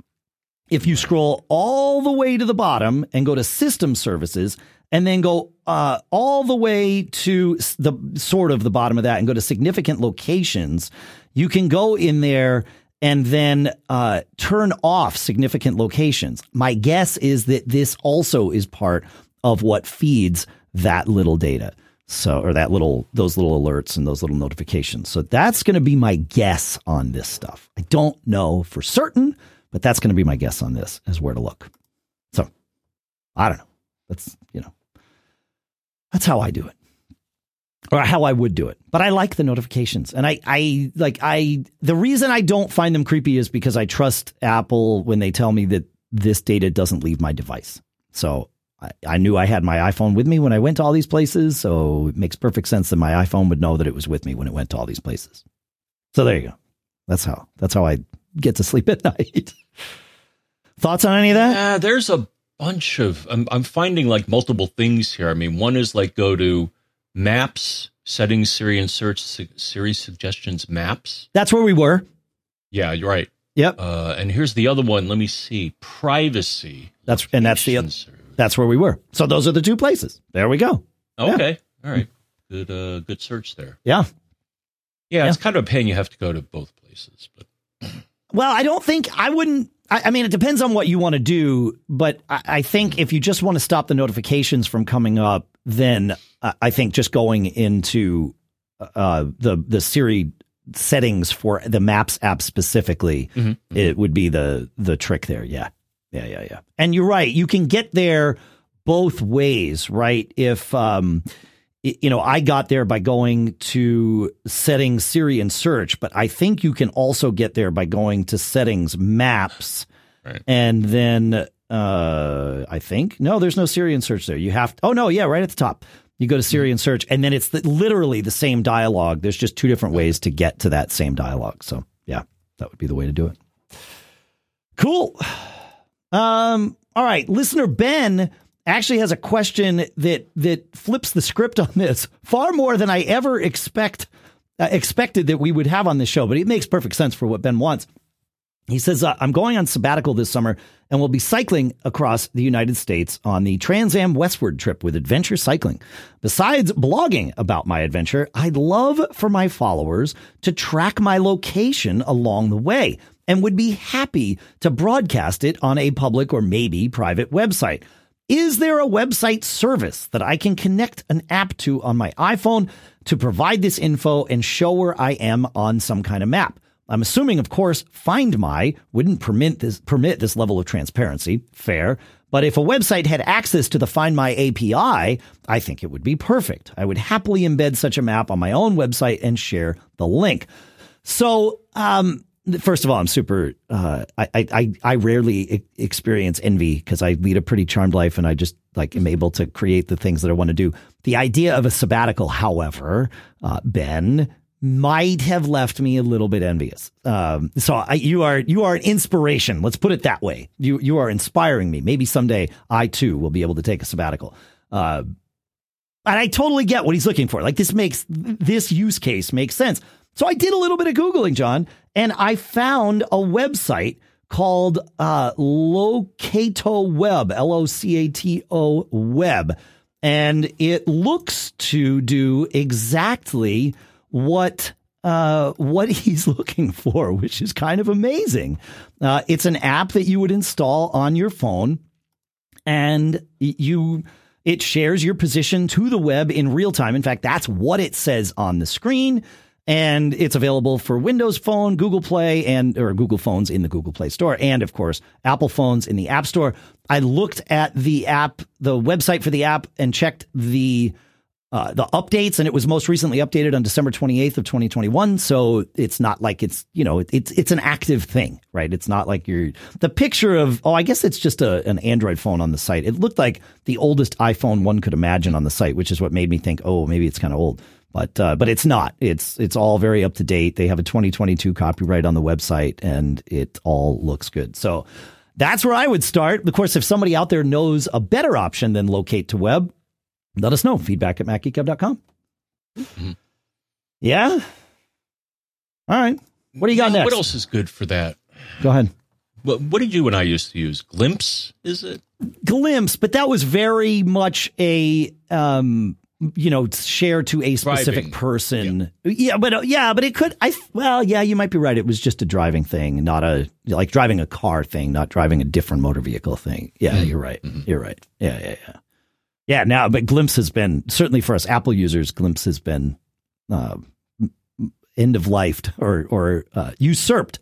if you scroll all the way to the bottom and go to system services and then go uh, all the way to the sort of the bottom of that and go to significant locations, you can go in there and then uh, turn off significant locations. My guess is that this also is part of what feeds that little data. So, or that little, those little alerts and those little notifications. So that's going to be my guess on this stuff. I don't know for certain, but that's going to be my guess on this as where to look. So I don't know. That's, you know, that's how I do it or how I would do it. But I like the notifications. And I, I like, I, the reason I don't find them creepy is because I trust Apple when they tell me that this data doesn't leave my device. So I, I knew I had my iPhone with me when I went to all these places. So it makes perfect sense that my iPhone would know that it was with me when it went to all these places. So there you go. That's how, that's how I get to sleep at night. Thoughts on any of that? Yeah, there's a bunch of. I'm, I'm finding like multiple things here. I mean, one is like go to maps, settings, Siri, and search Siri suggestions maps. That's where we were. Yeah, you're right. Yep. Uh, and here's the other one. Let me see. Privacy. That's and that's the that's where we were. So those are the two places. There we go. Okay. Yeah. All right. Good. Uh, good search there. Yeah. yeah. Yeah. It's kind of a pain. You have to go to both places, but. Well, I don't think I wouldn't. I, I mean, it depends on what you want to do, but I, I, think if you just want to stop the notifications from coming up, then I think just going into uh, the the Siri settings for the Maps app specifically, mm-hmm, mm-hmm. it would be the the trick there. Yeah, yeah, yeah, yeah. And you're right. You can get there both ways, right? If um, you know, I got there by going to settings Siri and search, but I think you can also get there by going to settings maps, right. and then uh, I think no, there's no Siri and search there. You have to, oh no, yeah, right at the top. You go to Siri and search, and then it's the, literally the same dialogue. There's just two different ways to get to that same dialogue. So yeah, that would be the way to do it. Cool. Um, all right, listener Ben actually has a question that that flips the script on this far more than I ever expect uh, expected that we would have on this show, but it makes perfect sense for what Ben wants. He says, uh, I'm going on sabbatical this summer and will be cycling across the United States on the Trans Am Westward trip with Adventure Cycling. Besides blogging about my adventure, I'd love for my followers to track my location along the way and would be happy to broadcast it on a public or maybe private website. Is there a website service that I can connect an app to on my iPhone to provide this info and show where I am on some kind of map? I'm assuming, of course, Find My wouldn't permit this, permit this level of transparency. Fair. But if a website had access to the Find My API, I think it would be perfect. I would happily embed such a map on my own website and share the link. So, um, First of all, I'm super. Uh, I, I I rarely experience envy because I lead a pretty charmed life, and I just like am able to create the things that I want to do. The idea of a sabbatical, however, uh, Ben might have left me a little bit envious. Um, so I, you are you are an inspiration. Let's put it that way. You you are inspiring me. Maybe someday I too will be able to take a sabbatical. Uh, and I totally get what he's looking for. Like this makes this use case makes sense. So I did a little bit of Googling, John, and I found a website called uh, Locato Web, L O C A T O Web. And it looks to do exactly what uh, what he's looking for, which is kind of amazing. Uh, it's an app that you would install on your phone, and you it shares your position to the web in real time. In fact, that's what it says on the screen and it's available for Windows Phone, Google Play, and or Google phones in the Google Play Store, and of course Apple phones in the App Store. I looked at the app, the website for the app, and checked the uh, the updates, and it was most recently updated on December 28th of 2021. So it's not like it's you know it's it's an active thing, right? It's not like you're the picture of oh I guess it's just a, an Android phone on the site. It looked like the oldest iPhone one could imagine on the site, which is what made me think oh maybe it's kind of old but uh, but it's not. It's it's all very up to date. They have a 2022 copyright on the website, and it all looks good. So that's where I would start. Of course, if somebody out there knows a better option than Locato Web, let us know. Feedback at macgeekgab.com. Mm-hmm. Yeah. All right. What do you got next? What else is good for that? Go ahead. What, what did you and I used to use? Glympse, is it? Glympse, but that was very much a um, you know share to a specific driving. person yeah. yeah. but uh, yeah but it could i well yeah you might be right it was just a driving thing not a like driving a car thing not driving a different motor vehicle thing yeah mm-hmm. you're right mm-hmm. you're right yeah yeah yeah yeah now but glympse has been certainly for us apple users glympse has been uh, end of life or or uh, usurped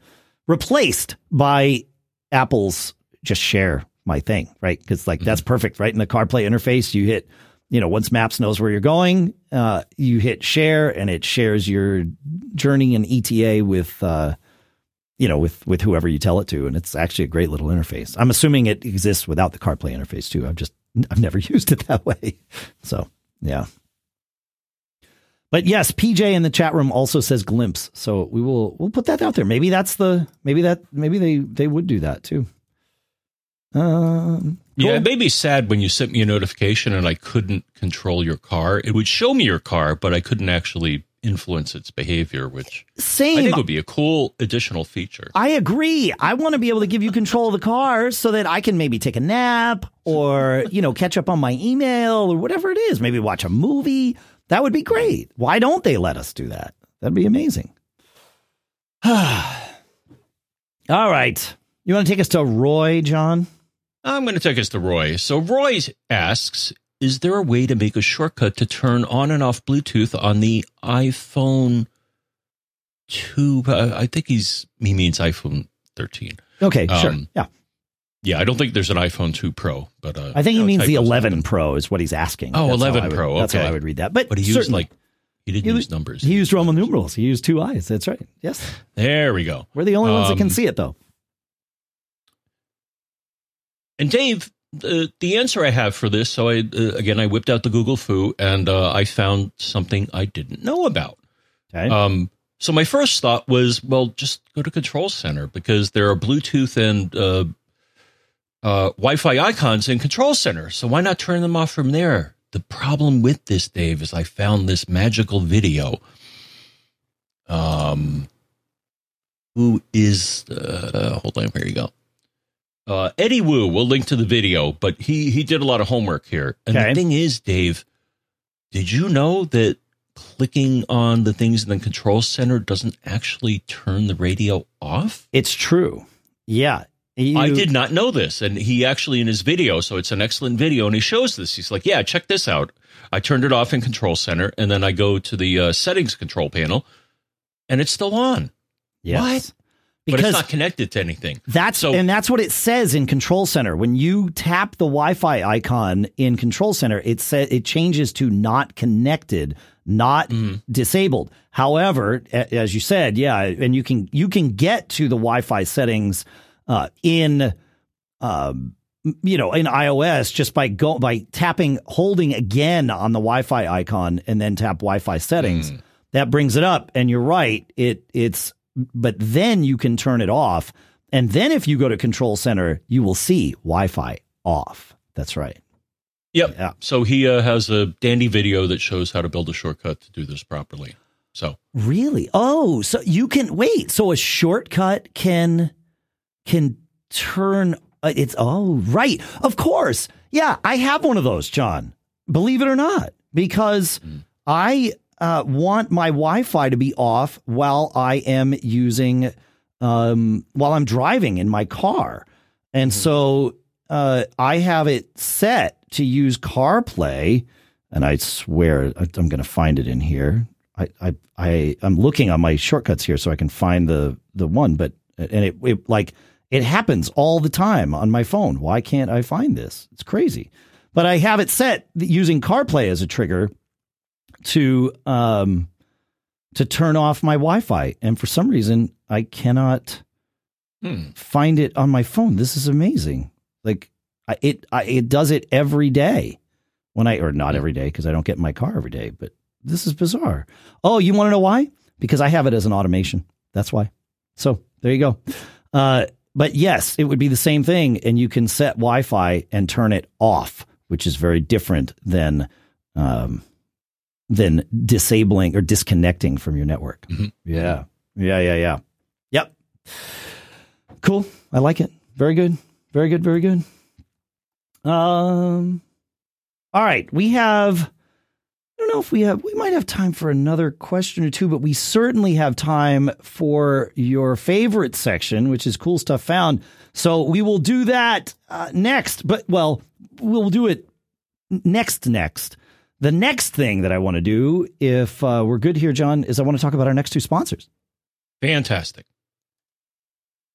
replaced by apple's just share my thing right because like mm-hmm. that's perfect right in the carplay interface you hit you know, once Maps knows where you're going, uh, you hit share and it shares your journey and ETA with, uh, you know, with, with whoever you tell it to. And it's actually a great little interface. I'm assuming it exists without the CarPlay interface too. I've just, I've never used it that way. So yeah. But yes, PJ in the chat room also says Glympse. So we will, we'll put that out there. Maybe that's the, maybe that, maybe they, they would do that too. Um, cool. Yeah, it made me sad when you sent me a notification and I couldn't control your car. It would show me your car, but I couldn't actually influence its behavior, which Same. I think would be a cool additional feature. I agree. I want to be able to give you control of the car so that I can maybe take a nap or, you know, catch up on my email or whatever it is. Maybe watch a movie. That would be great. Why don't they let us do that? That'd be amazing. All right. You want to take us to Roy, John? I'm going to take us to Roy. So Roy asks, is there a way to make a shortcut to turn on and off Bluetooth on the iPhone 2? I think he's he means iPhone 13. Okay, um, sure. Yeah. Yeah, I don't think there's an iPhone 2 Pro, but uh, I think he means the 11 happen. Pro is what he's asking. Oh, That's 11 I would- Pro, That's how. I would read that. But But he used like he didn't he use numbers. he used Roman numerals. He used two eyes. That's right. Yes, There we go. we're the only ones that can Um, see it though. And Dave, the the answer I have for this, so I uh, again I whipped out the Google Foo and uh, I found something I didn't know about. Okay. Um, so my first thought was, well, just go to Control Center because there are Bluetooth and uh, uh, Wi-Fi icons in Control Center. So why not turn them off from there? The problem with this, Dave, is I found this magical video. Um, who is? Uh, hold on, here you go. Uh, Eddie Wu. We'll link to the video, but he he did a lot of homework here. And Okay. the thing is, Dave, did you know that clicking on the things in the control center doesn't actually turn the radio off? it's true. Yeah. You- I did not know this. And he actually, in his video, so it's an excellent video, and he shows this. He's like, yeah, check this out. I turned it off in control center, and then I go to the uh, settings control panel, and it's still on. Yes. What? But Because it's not connected to anything. That's So- and that's what it says in Control Center. When you tap the Wi-Fi icon in Control Center, it says it changes to not connected, not Mm-hmm. disabled. However, a- as you said, yeah, and you can you can get to the Wi-Fi settings uh, in um, you know in iOS just by go by tapping holding again on the Wi-Fi icon and then tap Wi-Fi settings. Mm. That brings it up, and you're right. It it's but then you can turn it off, and then if you go to Control Center, you will see Wi-Fi off. That's right. Yep. Yeah. So he uh, has a dandy video that shows how to build a shortcut to do this properly. So Really? Oh, so you can wait. So a shortcut can can turn. Uh, it's oh right, of course. Yeah, I have one of those, John. Believe it or not, because I uh, want my Wi-Fi to be off while I am using um, while I'm driving in my car, and so uh, I have it set to use CarPlay. And I swear I'm going to find it in here. I, I, I, I'm looking on my shortcuts here so I can find the, the one, but, and it, it like, it happens all the time on my phone. Why can't I find this? It's crazy. But I have it set using CarPlay as a trigger to, um, to turn off my Wi-Fi. And for some reason, I cannot hmm. find it on my phone. This is amazing. Like I, it, I, it does it every day when I, or not every day because I don't get in my car every day, but this is bizarre. Oh, you want to know why? Because I have it as an automation. That's why. So there you go. Uh, but yes, it would be the same thing, and you can set Wi-Fi and turn it off, which is very different than um, than disabling or disconnecting from your network. Mhm. Yeah, yeah, yeah, yeah. Yep. Cool. I like it. Very good. Very good. Very good. Um. All right, we have. I don't know if we have. We might have time for another question or two, but we certainly have time for your favorite section, which is cool stuff found. So we will do that uh, next. But well, we'll do it next. Next, the next thing that I want to do, if uh, we're good here, John, is I want to talk about our next two sponsors. fantastic.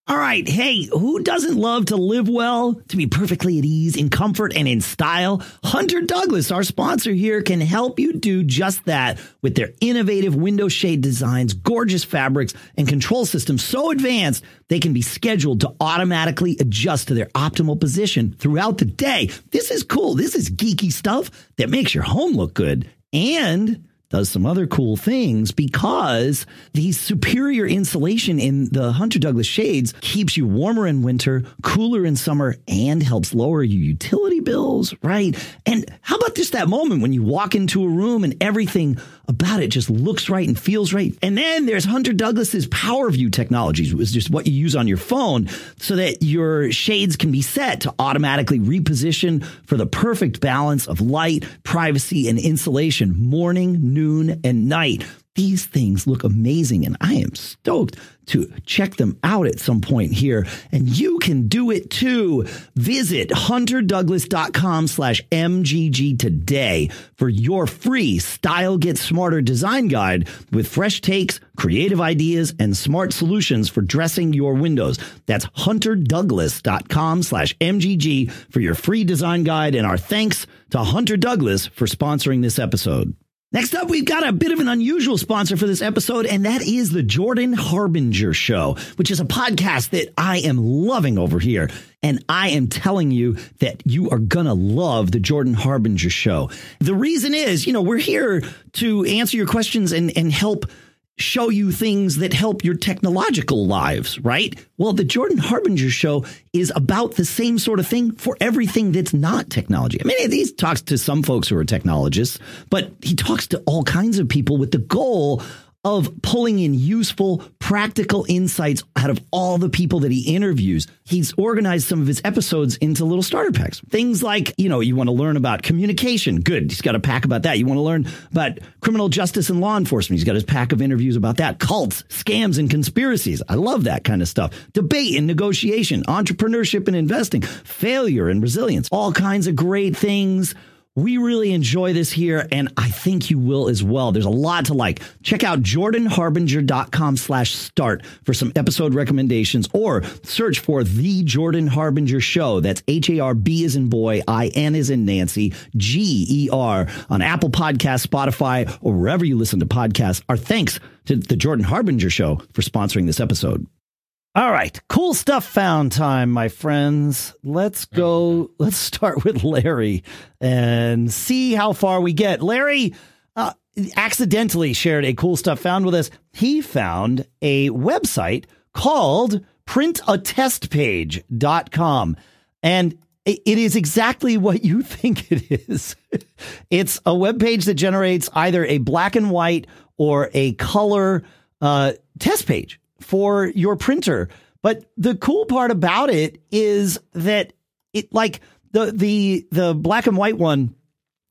All right. Hey, who doesn't love to live well, to be perfectly at ease, in comfort, and in style? Hunter Douglas, our sponsor here, can help you do just that with their innovative window shade designs, gorgeous fabrics, and control systems so advanced they can be scheduled to automatically adjust to their optimal position throughout the day. This is cool. This is geeky stuff that makes your home look good and does some other cool things because the superior insulation in the Hunter Douglas shades keeps you warmer in winter, cooler in summer, and helps lower your utility bills, right? And how about just that moment when you walk into a room and everything about it just looks right and feels right? And then there's Hunter Douglas's PowerView technologies, which is just what you use on your phone so that your shades can be set to automatically reposition for the perfect balance of light, privacy, and insulation morning, noon, and night. these things look amazing and I am stoked to check them out at some point here. And you can do it too. Visit hunterdouglas.com slash MGG today for your free Style Get Smarter design guide with fresh takes, creative ideas, and smart solutions for dressing your windows. That's hunterdouglas.com slash MGG for your free design guide. And our thanks to Hunter Douglas for sponsoring this episode. Next up, we've got a bit of an unusual sponsor for this episode, and that is the Jordan Harbinger Show, which is a podcast that I am loving over here. And I am telling you that you are going to love the Jordan Harbinger Show. The reason is, you know, we're here to answer your questions and, and help show you things that help your technological lives, right? Well, the Jordan Harbinger show is about the same sort of thing for everything that's not technology. I mean, he talks to some folks who are technologists, but he talks to all kinds of people with the goal of pulling in useful, practical insights out of all the people that he interviews. He's organized some of his episodes into little starter packs. Things like, you know, you want to learn about communication. Good. He's got a pack about that. You want to learn about criminal justice and law enforcement. He's got his pack of interviews about that. Cults, scams, and conspiracies. I love that kind of stuff. Debate and negotiation, entrepreneurship and investing, failure and resilience, all kinds of great things we really enjoy this here, and I think you will as well. There's a lot to like. Check out jordanharbinger.com slash start for some episode recommendations or search for The Jordan Harbinger Show. That's H-A-R-B is in boy, I-N is in Nancy, G-E-R on Apple Podcasts, Spotify, or wherever you listen to podcasts. Our thanks to The Jordan Harbinger Show for sponsoring this episode. All right, cool stuff found time, my friends. Let's go. Let's start with Larry and see how far we get. Larry uh, accidentally shared a cool stuff found with us. He found a website called printatestpage.com. And it is exactly what you think it is. it's a web page that generates either a black and white or a color uh, test page for your printer. But the cool part about it is that it like the the the black and white one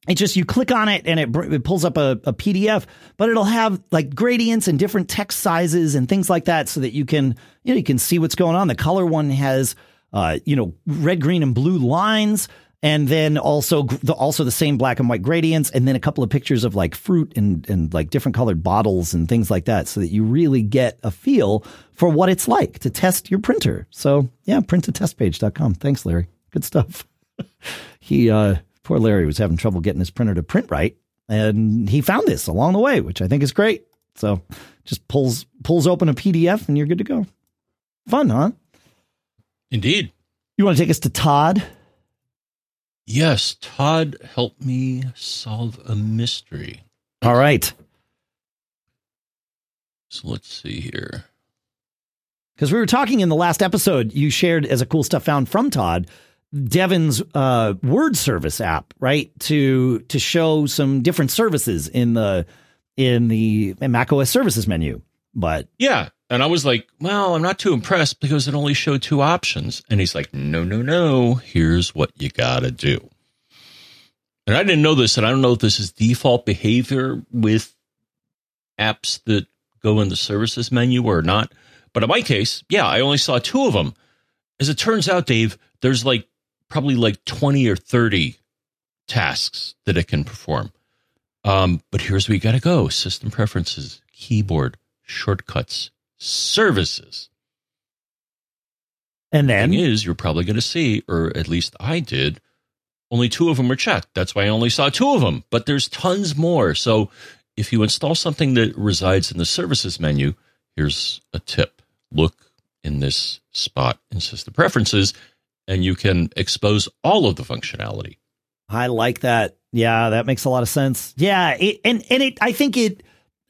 it just you click on it and it, it pulls up a, a, PDF, but it'll have like gradients and different text sizes and things like that, so that you can you know you can see what's going on. The color one has uh, you know red, green, and blue lines and then also the, also the same black and white gradients, and then a couple of pictures of like fruit and and like different colored bottles and things like that, so that you really get a feel for what it's like to test your printer. So yeah, printatestpage.com. Thanks, Larry. Good stuff. he uh, poor Larry was having trouble getting his printer to print right, and he found this along the way, which I think is great. So just pulls pulls open a PDF and you're good to go. Fun, huh? Indeed. You want to take us to Todd? Yes, Todd helped me solve a mystery. All right. So let's see here. Because we were talking in the last episode, you shared as a cool stuff found from Todd, Devon's uh, WordService app, right? To to show some different services in the in the Mac OS services menu. But yeah, and I was like, well, I'm not too impressed because it only showed two options. And he's like, no, no, no. Here's what you got to do. And I didn't know this, and I don't know if this is default behavior with apps that go in the services menu or not. But in my case, yeah, I only saw two of them. As it turns out, Dave, there's like probably like 20 or 30 tasks that it can perform. Um, but here's where you got to go system preferences, keyboard, shortcuts, services. And then Thing is, you're probably going to see, or at least I did, only two of them are checked. That's why I only saw two of them, but there's tons more. So if you install something that resides in the services menu, here's a tip. Look in this spot in system preferences, and you can expose all of the functionality. I like that. Yeah, that makes a lot of sense. Yeah, it, and and it I think it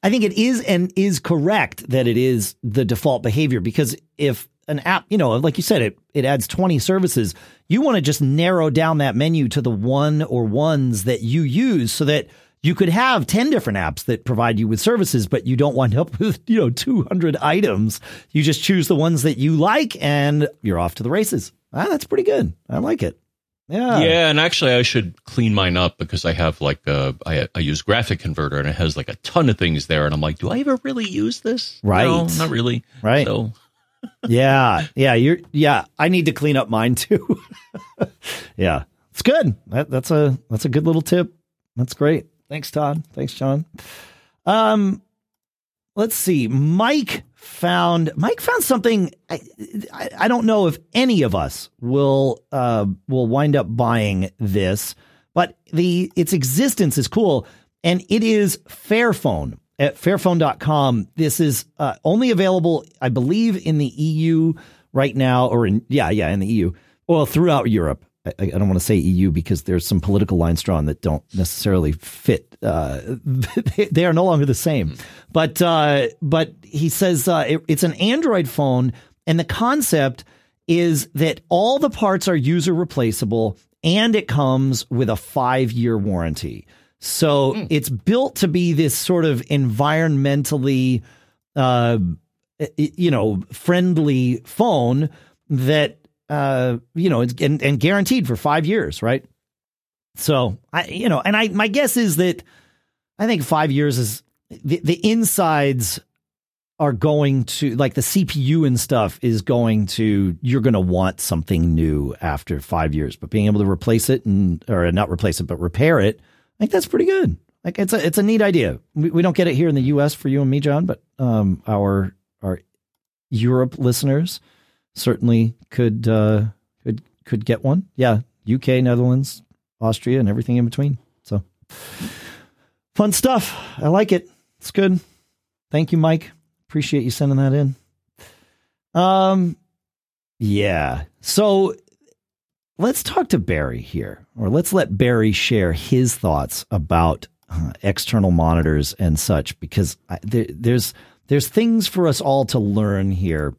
I think it is and is correct that it is the default behavior because if an app, you know, like you said, it it adds 20 services, you want to just narrow down that menu to the one or ones that you use so that you could have 10 different apps that provide you with services, but you don't wind up with, you know, 200 items. You just choose the ones that you like and you're off to the races. Ah, that's pretty good. I like it. Yeah. Yeah, and actually, I should clean mine up because I have like uh, I I use GraphicConverter and it has like a ton of things there, and I'm like, do I ever really use this? Right. No, not really. Right. So yeah, yeah, you're yeah. I need to clean up mine too. yeah, it's good. That, that's a that's a good little tip. That's great. Thanks, Todd. Thanks, John. Um, let's see. Mike found Mike found something. I, I, I don't know if any of us will uh will wind up buying this, but the its existence is cool, and it is Fairphone at fairphone.com. This is uh, only available, I believe, in the EU right now, or in yeah, yeah, in the EU. Well, throughout Europe. I, I don't want to say EU because there's some political lines drawn that don't necessarily fit. Uh, they, they are no longer the same. But uh, but he says uh, it, it's an Android phone, and the concept is that all the parts are user replaceable, and it comes with a five year warranty. So Mm. it's built to be this sort of environmentally, uh, you know, friendly phone that uh, you know, and, and guaranteed for five years, right? So I, you know, and I, my guess is that I think five years is the, the insides are going to like the CPU and stuff is going to you're going to want something new after five years, but being able to replace it and or not replace it but repair it, I think that's pretty good. Like it's a it's a neat idea. We, we don't get it here in the U.S. for you and me, John, but um, our our Europe listeners certainly could uh, could could get one. Yeah, UK, Netherlands, Austria, and everything in between. So fun stuff. I like it. It's good. Thank you, Mike. Appreciate you sending that in. Um, yeah. So let's talk to Barry here, or let's let Barry share his thoughts about uh, external monitors and such, because I, there, there's there's things for us all to learn here.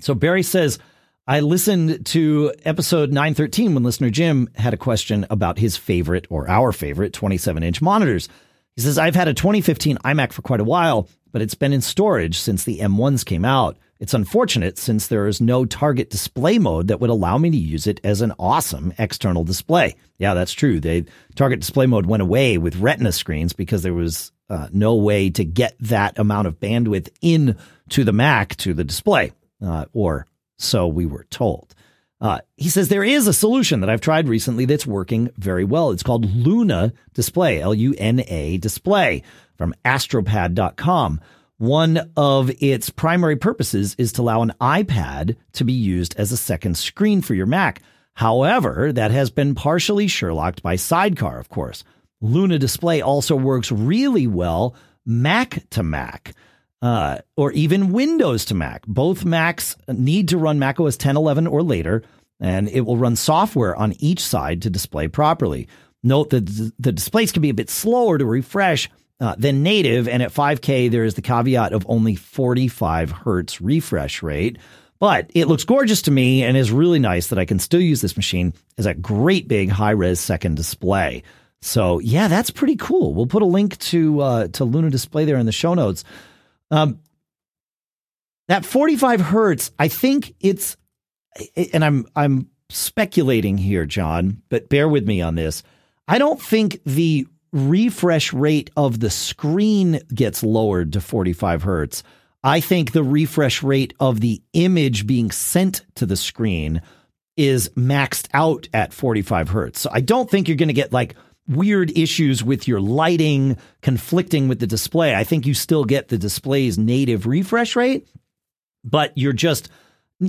So Barry says, I listened to episode 913 when listener Jim had a question about his favorite or our favorite 27 inch monitors. He says, I've had a 2015 iMac for quite a while, but it's been in storage since the M1s came out. It's unfortunate since there is no target display mode that would allow me to use it as an awesome external display. Yeah, that's true. The target display mode went away with retina screens because there was uh, no way to get that amount of bandwidth in to the Mac to the display, uh, or so we were told. Uh, he says there is a solution that I've tried recently that's working very well. It's called Luna Display, L U N A Display from astropad.com. One of its primary purposes is to allow an iPad to be used as a second screen for your Mac. However, that has been partially Sherlocked by Sidecar, of course. Luna Display also works really well Mac to Mac. Uh, or even Windows to Mac. Both Macs need to run macOS 10, 11, or later, and it will run software on each side to display properly. Note that the displays can be a bit slower to refresh uh, than native, and at 5K, there is the caveat of only 45 hertz refresh rate. But it looks gorgeous to me and is really nice that I can still use this machine as a great big high res second display. So yeah, that's pretty cool. We'll put a link to uh, to Luna Display there in the show notes. Um, that 45 hertz, I think it's, and I'm I'm speculating here, John, but bear with me on this. I don't think the refresh rate of the screen gets lowered to 45 hertz. I think the refresh rate of the image being sent to the screen is maxed out at 45 hertz. So I don't think you're going to get like weird issues with your lighting conflicting with the display. I think you still get the display's native refresh rate, but you're just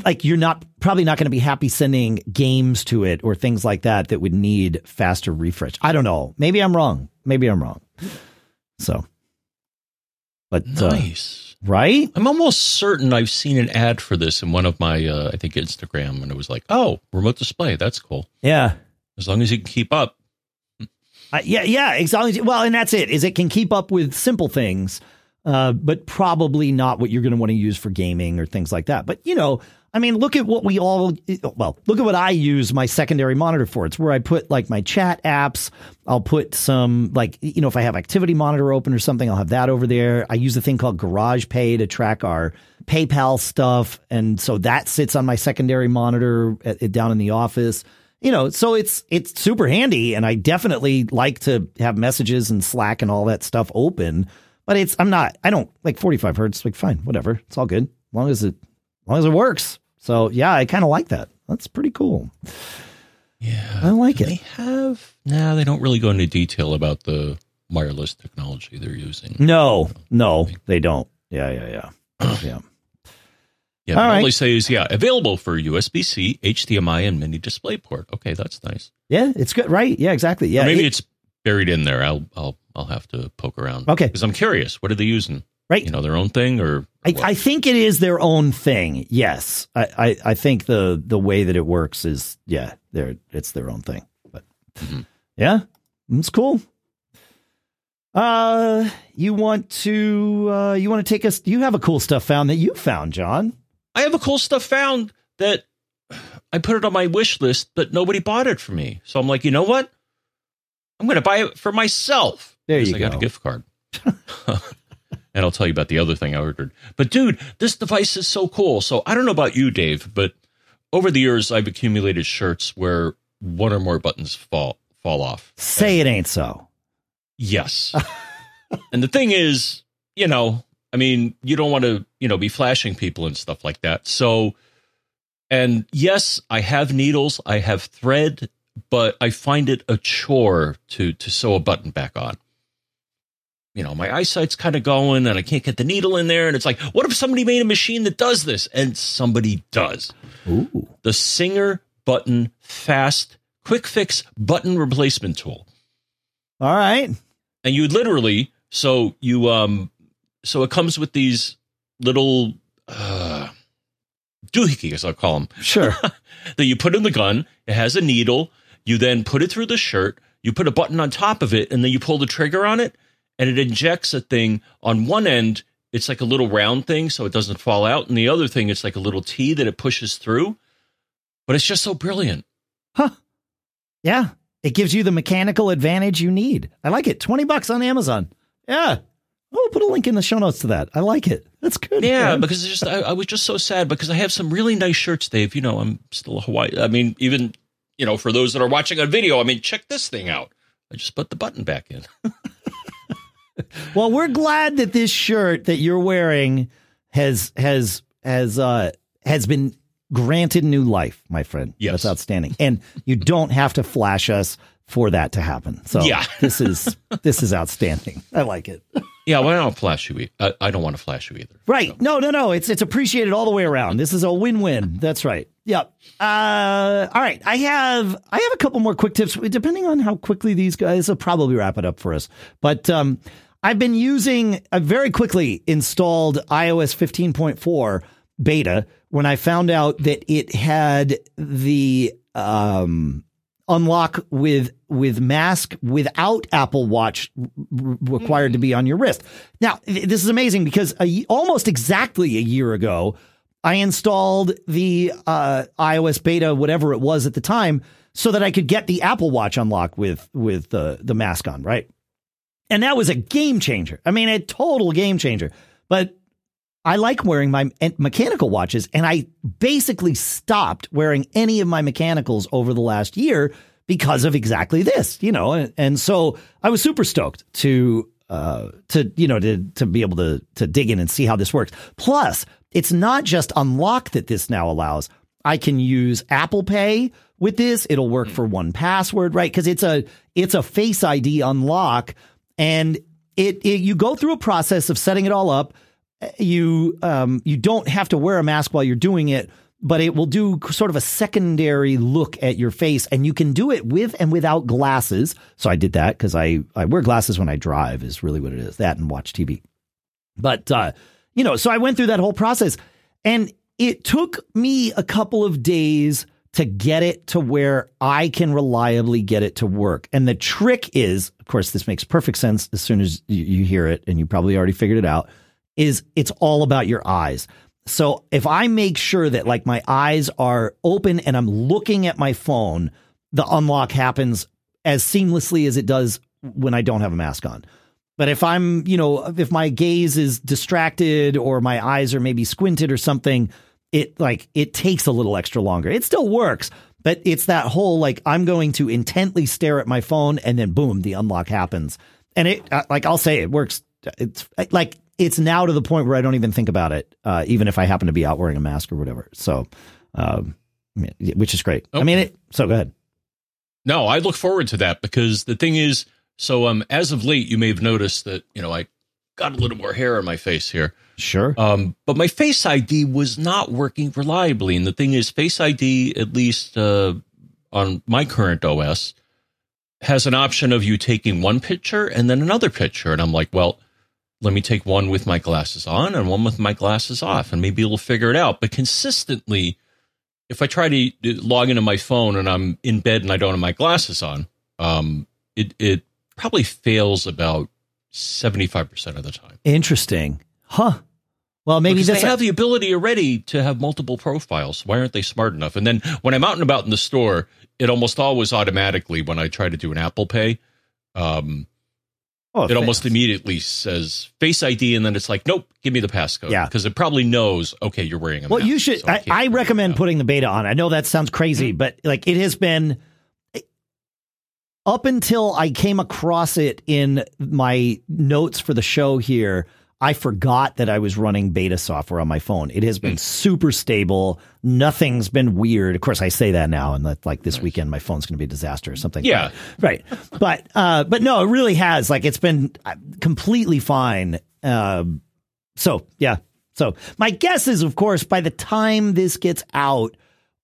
like you're not probably not going to be happy sending games to it or things like that that would need faster refresh. I don't know. Maybe I'm wrong. Maybe I'm wrong. So, but nice, uh, right? I'm almost certain I've seen an ad for this in one of my, uh, I think Instagram, and it was like, "Oh, remote display. That's cool." Yeah, as long as you can keep up. Uh, yeah, yeah, exactly. Well, and that's it. Is it can keep up with simple things, uh, but probably not what you're going to want to use for gaming or things like that. But you know, I mean, look at what we all. Well, look at what I use my secondary monitor for. It's where I put like my chat apps. I'll put some like you know if I have Activity Monitor open or something, I'll have that over there. I use a thing called Garage Pay to track our PayPal stuff, and so that sits on my secondary monitor at, at, down in the office. You know, so it's it's super handy, and I definitely like to have messages and Slack and all that stuff open. But it's I'm not I don't like 45 hertz. Like fine, whatever, it's all good as long as it as long as it works. So yeah, I kind of like that. That's pretty cool. Yeah, I like it. They have no, they don't really go into detail about the wireless technology they're using. No, no, they don't. Yeah, yeah, yeah, yeah. Yeah, All right. they say is yeah, available for USB C, HDMI, and mini display port. Okay, that's nice. Yeah, it's good, right? Yeah, exactly. Yeah, or maybe it- it's buried in there. I'll I'll I'll have to poke around. Okay. because I'm curious. What are they using? right. You know, their own thing or? I. I think it is their own thing. Yes, I, I, I think the the way that it works is yeah, they're it's their own thing. But Mhm. yeah, it's cool. Uh, you want to uh, you want to take us? You have a cool stuff found that you found, John. I have a cool stuff found that I put it on my wish list, but nobody bought it for me. So I'm like, you know what? I'm going to buy it for myself. There Because you I go. got a gift card. and I'll tell you about the other thing I ordered. But dude, this device is so cool. So I don't know about you, Dave, but over the years I've accumulated shirts where one or more buttons fall fall off. Say it ain't so. Yes. and the thing is, you know, I mean, you don't want to, you know, be flashing people and stuff like that. So, and yes, I have needles, I have thread, but I find it a chore to to sew a button back on. You know, my eyesight's kind of going and I can't get the needle in there. And it's like, what if somebody made a machine that does this? And somebody does. Ooh, The Singer Button Fast Quick Fix Button Replacement Tool all right. and you literally so you um so it comes with these little uh doohickeys i'll call them Sure. that you put in the gun it has a needle you then put it through the shirt you put a button on top of it and then you pull the trigger on it and it injects a thing on one end it's like a little round thing so it doesn't fall out and the other thing it's like a little t that it pushes through but it's just so brilliant Huh. yeah, it gives you the mechanical advantage you need. I like it. Twenty bucks on Amazon. Yeah. Oh, put a link in the show notes to that. I like it. That's good. Yeah, man. because it's just I, I was just so sad because I have some really nice shirts, Dave. You know, I'm still a Hawaii. I mean, even you know, for those that are watching on video, I mean, check this thing out. I just put the button back in. Well, we're glad that this shirt that you're wearing has has has uh has been granted new life, my friend. Yes. That's outstanding. And you don't have to flash us for that to happen. So Yeah. this is this is outstanding. I like it. yeah, well, I don't flash you. I don't want to flash you either. Right. No, no, no. It's it's appreciated all the way around. This is a win-win. That's right. Yep. Uh all right. I have I have a couple more quick tips depending on how quickly these guys will probably wrap it up for us. But um I've been using I very quickly installed iOS 15.4 beta when I found out that it had the um unlock with with mask without Apple Watch required to be on your wrist. Now, th- this is amazing because a, almost exactly a year ago, I installed the uh, iOS beta, whatever it was at the time, so that I could get the Apple Watch unlock with with the the mask on, right? And that was a game changer. I mean, a total game changer. But I like wearing my mechanical watches, and I basically stopped wearing any of my mechanicals over the last year because of exactly this, you know. And, and so I was super stoked to uh to you know to to be able to to dig in and see how this works. Plus, it's not just unlock that this now allows. I can use Apple Pay with this. It'll work for 1Password, right? Because it's a it's a Face ID unlock, and it, it you go through a process of setting it all up you um, you don't have to wear a mask while you're doing it, but it will do sort of a secondary look at your face, and you can do it with and without glasses. So I did that because I I wear glasses when I drive is really what it is. That and watch TV. But uh, you know, so I went through that whole process, and it took me a couple of days to get it to where I can reliably get it to work. And the trick is, of course, this makes perfect sense as soon as you, you hear it, and you probably already figured it out. Is it's all about your eyes. So if I make sure that like my eyes are open and I'm looking at my phone, the unlock happens as seamlessly as it does when I don't have a mask on. But if I'm, you know, if my gaze is distracted or my eyes are maybe squinted or something, it like it takes a little extra longer. It still works, But it's that whole like I'm going to intently stare at my phone and then boom, the unlock happens. And it uh, like I'll say it works. It's like it's now to the point where I don't even think about it, uh, even if I happen to be out wearing a mask or whatever. So, um, which is great. Okay. I mean, it, so go ahead. No, I look forward to that because the thing is, so um, as of late, you may have noticed that you know I got a little more hair on my face here. Sure. Um, but my Face ID was not working reliably, and the thing is, Face ID, at least uh, on my current OS, has an option of you taking one picture and then another picture, and I'm like, well let me take one with my glasses on and one with my glasses off, and maybe it'll figure it out. But consistently, if I try to log into my phone and I'm in bed and I don't have my glasses on, um, it it probably fails about seventy five percent of the time. Interesting, huh? Well, maybe because they have the ability already to have multiple profiles. Why aren't they smart enough? And then when I'm out and about in the store, it almost always automatically when I try to do an Apple Pay, um, Oh, it almost immediately says Face ID, and then it's like, nope, give me the passcode. Yeah, because it probably knows. Okay, you're wearing a. Well, mask, you should. So I, I, I recommend putting the beta on. I know that sounds crazy, mm-hmm. but like it has been up until I came across it in my notes for the show here. I forgot that I was running beta software on my phone. It has been mm. super stable. Nothing's been weird. Of course, I say that now, and that, like this nice. weekend, my phone's going to be a disaster or something. Yeah, right. but uh, but no, it really has. Like it's been uh, completely fine. Uh, so yeah. So my guess is, of course, by the time this gets out,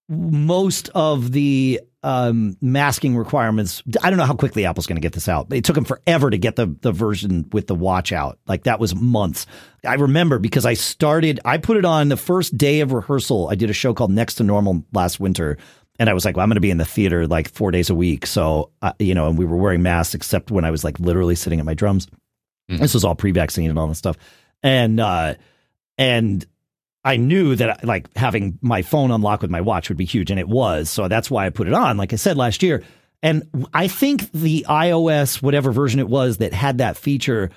most of the um, masking requirements. I don't know how quickly Apple's going to get this out. It took them forever to get the the version with the watch out. Like that was months. I remember because I started. I put it on the first day of rehearsal. I did a show called Next to Normal last winter. And I was like, well, I'm going to be in the theater like four days a week. So, uh, you know, and we were wearing masks except when I was like literally sitting at my drums. Mm-hmm. This was all pre vaccine and all this stuff. And, uh, and I knew that like having my phone unlocked with my watch would be huge, and it was. So that's why I put it on. Like I said last year, and I think the iOS whatever version it was that had that feature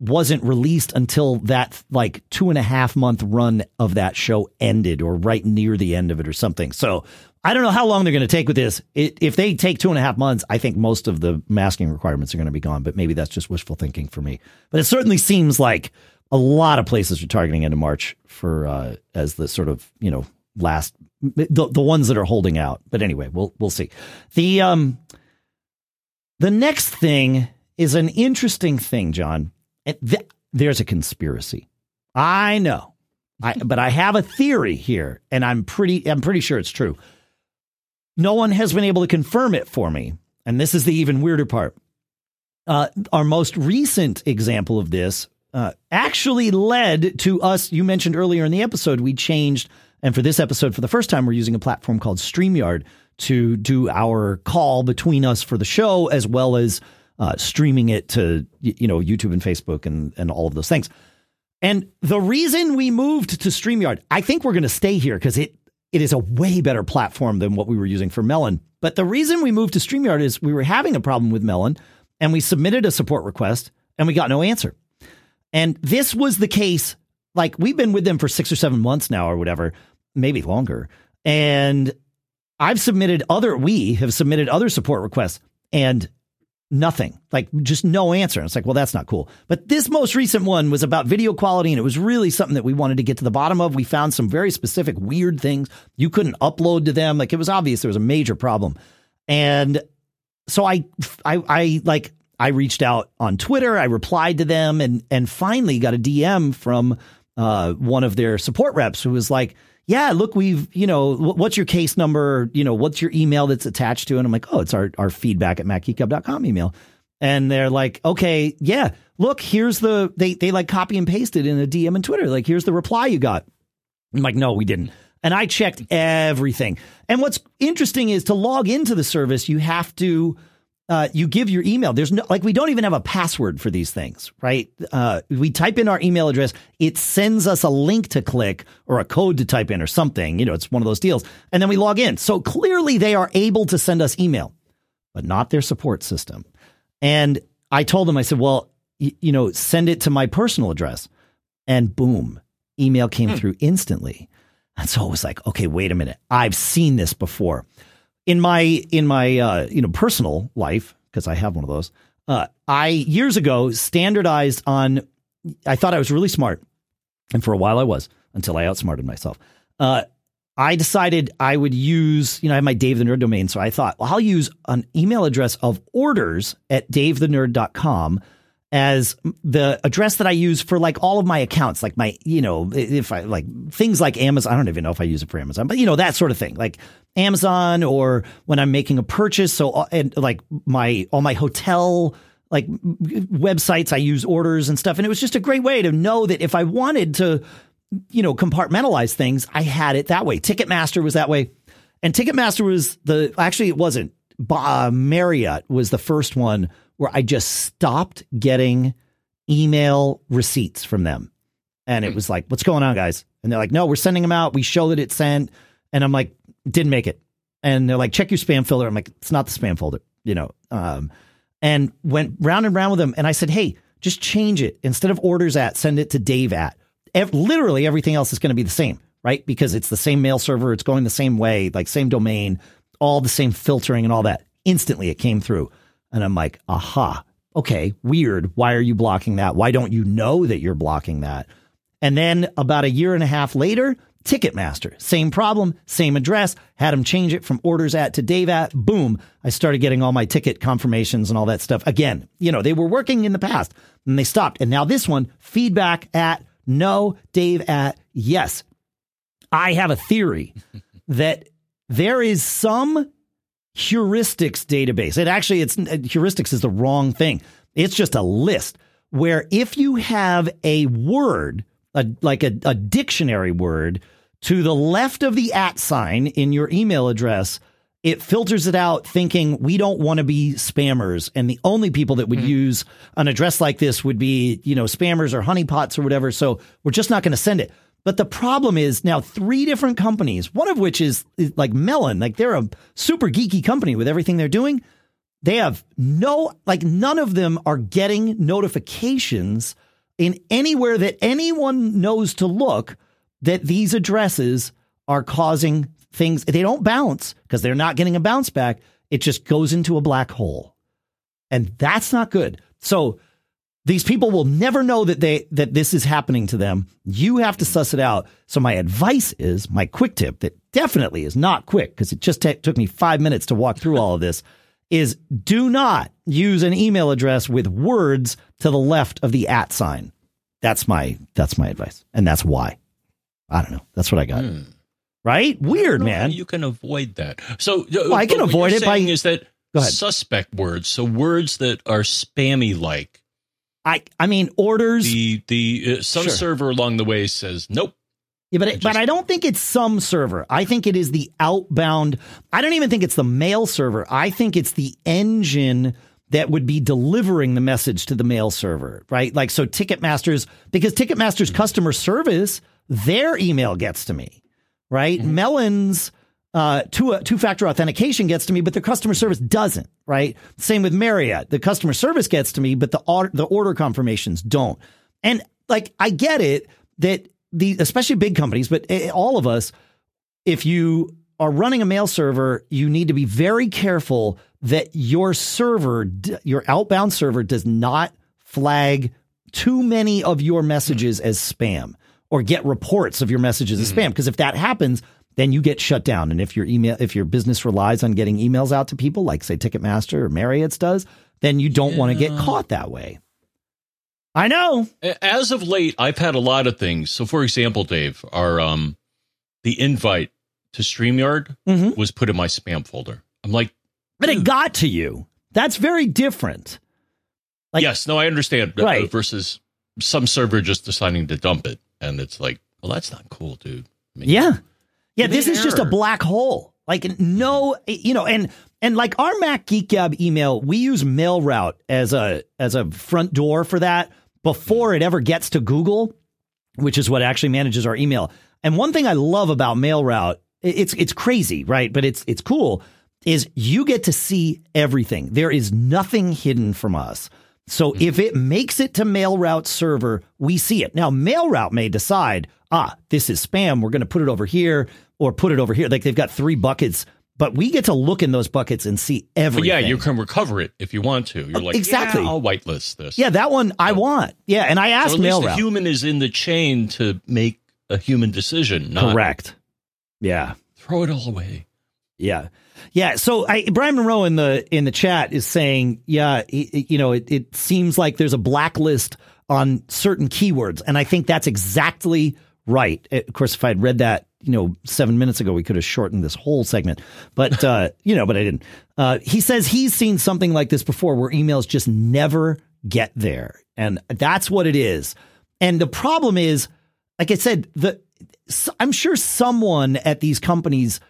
wasn't released until that like two and a half month run of that show ended, or right near the end of it, or something. So I don't know how long they're going to take with this. It, if they take two and a half months, I think most of the masking requirements are going to be gone. But maybe that's just wishful thinking for me. But it certainly seems like a lot of places are targeting into March for uh, as the sort of you know last the the ones that are holding out. But anyway, we'll we'll see. The um the next thing is an interesting thing, John. Th- there's a conspiracy. I know, I but I have a theory here, and I'm pretty I'm pretty sure it's true. No one has been able to confirm it for me, and this is the even weirder part. Uh, our most recent example of this uh, actually led to us. You mentioned earlier in the episode, we changed, and for this episode, for the first time, we're using a platform called StreamYard to do our call between us for the show, as well as uh, streaming it to you know YouTube and Facebook and and all of those things. And the reason we moved to StreamYard, I think we're going to stay here because it it is a way better platform than what we were using for Melon. But the reason we moved to StreamYard is we were having a problem with Melon, and we submitted a support request, and we got no answer. And this was the case. Like we've been with them for six or seven months now, or whatever, maybe longer. And I've submitted other, we have submitted other support requests and nothing, like just no answer. And it's like, well, that's not cool. But this most recent one was about video quality, and it was really something that we wanted to get to the bottom of. We found some very specific weird things you couldn't upload to them. Like it was obvious there was a major problem. And so I, I, I like I reached out on Twitter. I replied to them and and finally got a DM from uh, one of their support reps who was like, "Yeah, look, we've you know, what's your case number? You know, what's your email that's attached to?" it? And I'm like, "Oh, it's our our feedback at macgeekgab.com email." And they're like, "Okay, yeah, look, here's the they they like copy and pasted in a DM and Twitter. Like, here's the reply you got." I'm like, "No, we didn't." And I checked everything. And what's interesting is to log into the service, you have to uh, you give your email. There's no, like, we don't even have a password for these things, right? Uh, we type in our email address. It sends us a link to click or a code to type in or something. You know, it's one of those deals. And then we log in. So clearly they are able to send us email, but not their support system. And I told them, I said, well, y- you know, send it to my personal address. And boom, email came hmm. through instantly. And so I was like, okay, wait a minute. I've seen this before in my in my uh, you know personal life because I have one of those. Uh, I years ago standardized on. I thought I was really smart, and for a while I was until I outsmarted myself. Uh, I decided I would use, you know, I have my Dave the Nerd domain. So I thought, well, I'll use an email address of orders at davethenerd.com as the address that I use for like all of my accounts, like my, you know, if I like things like Amazon, I don't even know if I use it for Amazon, but you know, that sort of thing, like Amazon or when I'm making a purchase. So, uh, and like my, all my hotel, like websites, I use orders and stuff. And it was just a great way to know that if I wanted to, you know, compartmentalize things, I had it that way. Ticketmaster was that way. And Ticketmaster was the, actually, it wasn't. Uh, Marriott was the first one where I just stopped getting email receipts from them. And it hmm. was like, what's going on, guys? And they're like, no, we're sending them out. We show that it's sent. And I'm like, didn't make it. And they're like, check your spam folder. I'm like, it's not the spam folder, you know. Um, and went round and round with them. And I said, hey, just change it. Instead of orders at, send it to Dave at ev- literally everything else is going to be the same, right? Because it's the same mail server, it's going the same way, like same domain, all the same filtering and all that. Instantly it came through. And I'm like, aha, okay, weird. Why are you blocking that? Why don't you know that you're blocking that? And then about a year and a half later, Ticketmaster, same problem, same address, had them change it from orders at to Dave at. Boom. I started getting all my ticket confirmations and all that stuff. Again, you know, they were working in the past and they stopped. And now this one, feedback at no, Dave at yes. I have a theory that there is some heuristics database. It actually, it's heuristics is the wrong thing. It's just a list where if you have a word, a, like a, a dictionary word, to the left of the at sign in your email address, it filters it out thinking we don't want to be spammers. And the only people that would mm-hmm. use an address like this would be, you know, spammers or honeypots or whatever. So we're just not going to send it. But the problem is now three different companies, one of which is, is like Melon, like they're a super geeky company with everything they're doing. They have no, like none of them are getting notifications in anywhere that anyone knows to look that these addresses are causing things they don't bounce because they're not getting a bounce back. It just goes into a black hole. And that's not good. So these people will never know that they that this is happening to them. You have to suss it out. So my advice is my quick tip that definitely is not quick because it just t- took me 5 minutes to walk through all of this is do not use an email address with words to the left of the at sign. That's my that's my advice. And that's why. I don't know. That's what I got. Hmm. Right? Weird, man. You can avoid that. So uh, well, I can avoid it by is that suspect words. So words that are spammy like. I I mean orders. The the uh, some sure. server along the way says nope. Yeah, but just, but I don't think it's some server. I think it is the outbound. I don't even think it's the mail server. I think it's the engine that would be delivering the message to the mail server, right? Like so Ticketmaster's because Ticketmaster's customer service, their email gets to me right? Mm-hmm. Melon's uh, two two factor authentication gets to me, but the customer service doesn't. Right? Same with Marriott. The customer service gets to me, but the order, the order confirmations don't. And like I get it that the especially big companies, but eh, all of us, if you are running a mail server, you need to be very careful that your server, your outbound server, does not flag too many of your messages as spam or get reports of your messages as mm-hmm. spam. Because if that happens, then you get shut down. And if your email, if your business relies on getting emails out to people, like say Ticketmaster or Marriott's does, then you don't yeah. want to get caught that way. I know. As of late, I've had a lot of things. So, for example, Dave, our um, the invite to Streamyard mm-hmm. was put in my spam folder. I'm like, but it got to you. That's very different. Like, yes, no, I understand. Uh, right. versus some server just deciding to dump it and it's like, well, that's not cool, dude. I mean, yeah, yeah. This is error. just a black hole. Like no, you know, and and like our Mac Geek Gab email, we use MailRoute as a as a front door for that before it ever gets to Google, which is what actually manages our email. And one thing I love about MailRoute, it's it's crazy, right? But it's it's cool. Is you get to see everything. There is nothing hidden from us. So mm-hmm. if it makes it to MailRoute server, we see it. Now MailRoute may decide, ah, this is spam. We're going to put it over here or put it over here. Like they've got three buckets but we get to look in those buckets and see everything. But yeah, you can recover it if you want to. You're like, Exactly. yeah, I'll whitelist this. Yeah, that one I want. Yeah, and I So asked at least the human is in the chain to make a human decision, not Correct. Yeah. throw it all away. Yeah. Yeah. So I, Brian Monroe in the in the chat is saying, yeah, he- you know, it, it seems like there's a blacklist on certain keywords, and I think that's exactly right. Uh, Of course, if I'd read that, you know, seven minutes ago, we could have shortened this whole segment, but uh, you know, but I didn't. Uh, he says he's seen something like this before, where emails just never get there, and that's what it is. And the problem is, like I said, the I'm sure someone at these companies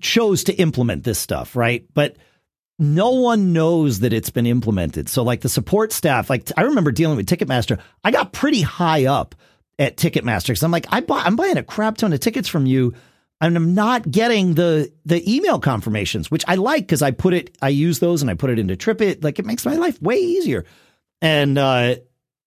chose to implement this stuff, right? But no one knows that it's been implemented. So, like the support staff, like I remember dealing with Ticketmaster, I got pretty high up at Ticketmaster because I'm like, I buy, I'm buying a crap ton of tickets from you, and I'm not getting the the email confirmations, which I like because I put it, I use those and I put it into TripIt. Like it makes my life way easier. And uh,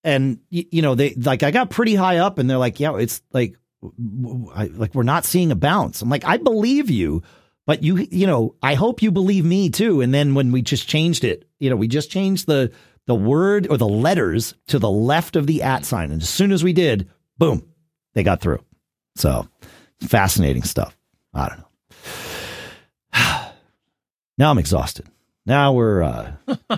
and you know they like I got pretty high up, and they're like, yeah, it's like like we're not seeing a bounce. I'm like, I believe you, but you, you know, I hope you believe me too. And then when we just changed it, you know, we just changed the the word or the letters to the left of the at sign, and as soon as we did, boom, they got through. So fascinating stuff. I don't know. now I'm exhausted. Now we're uh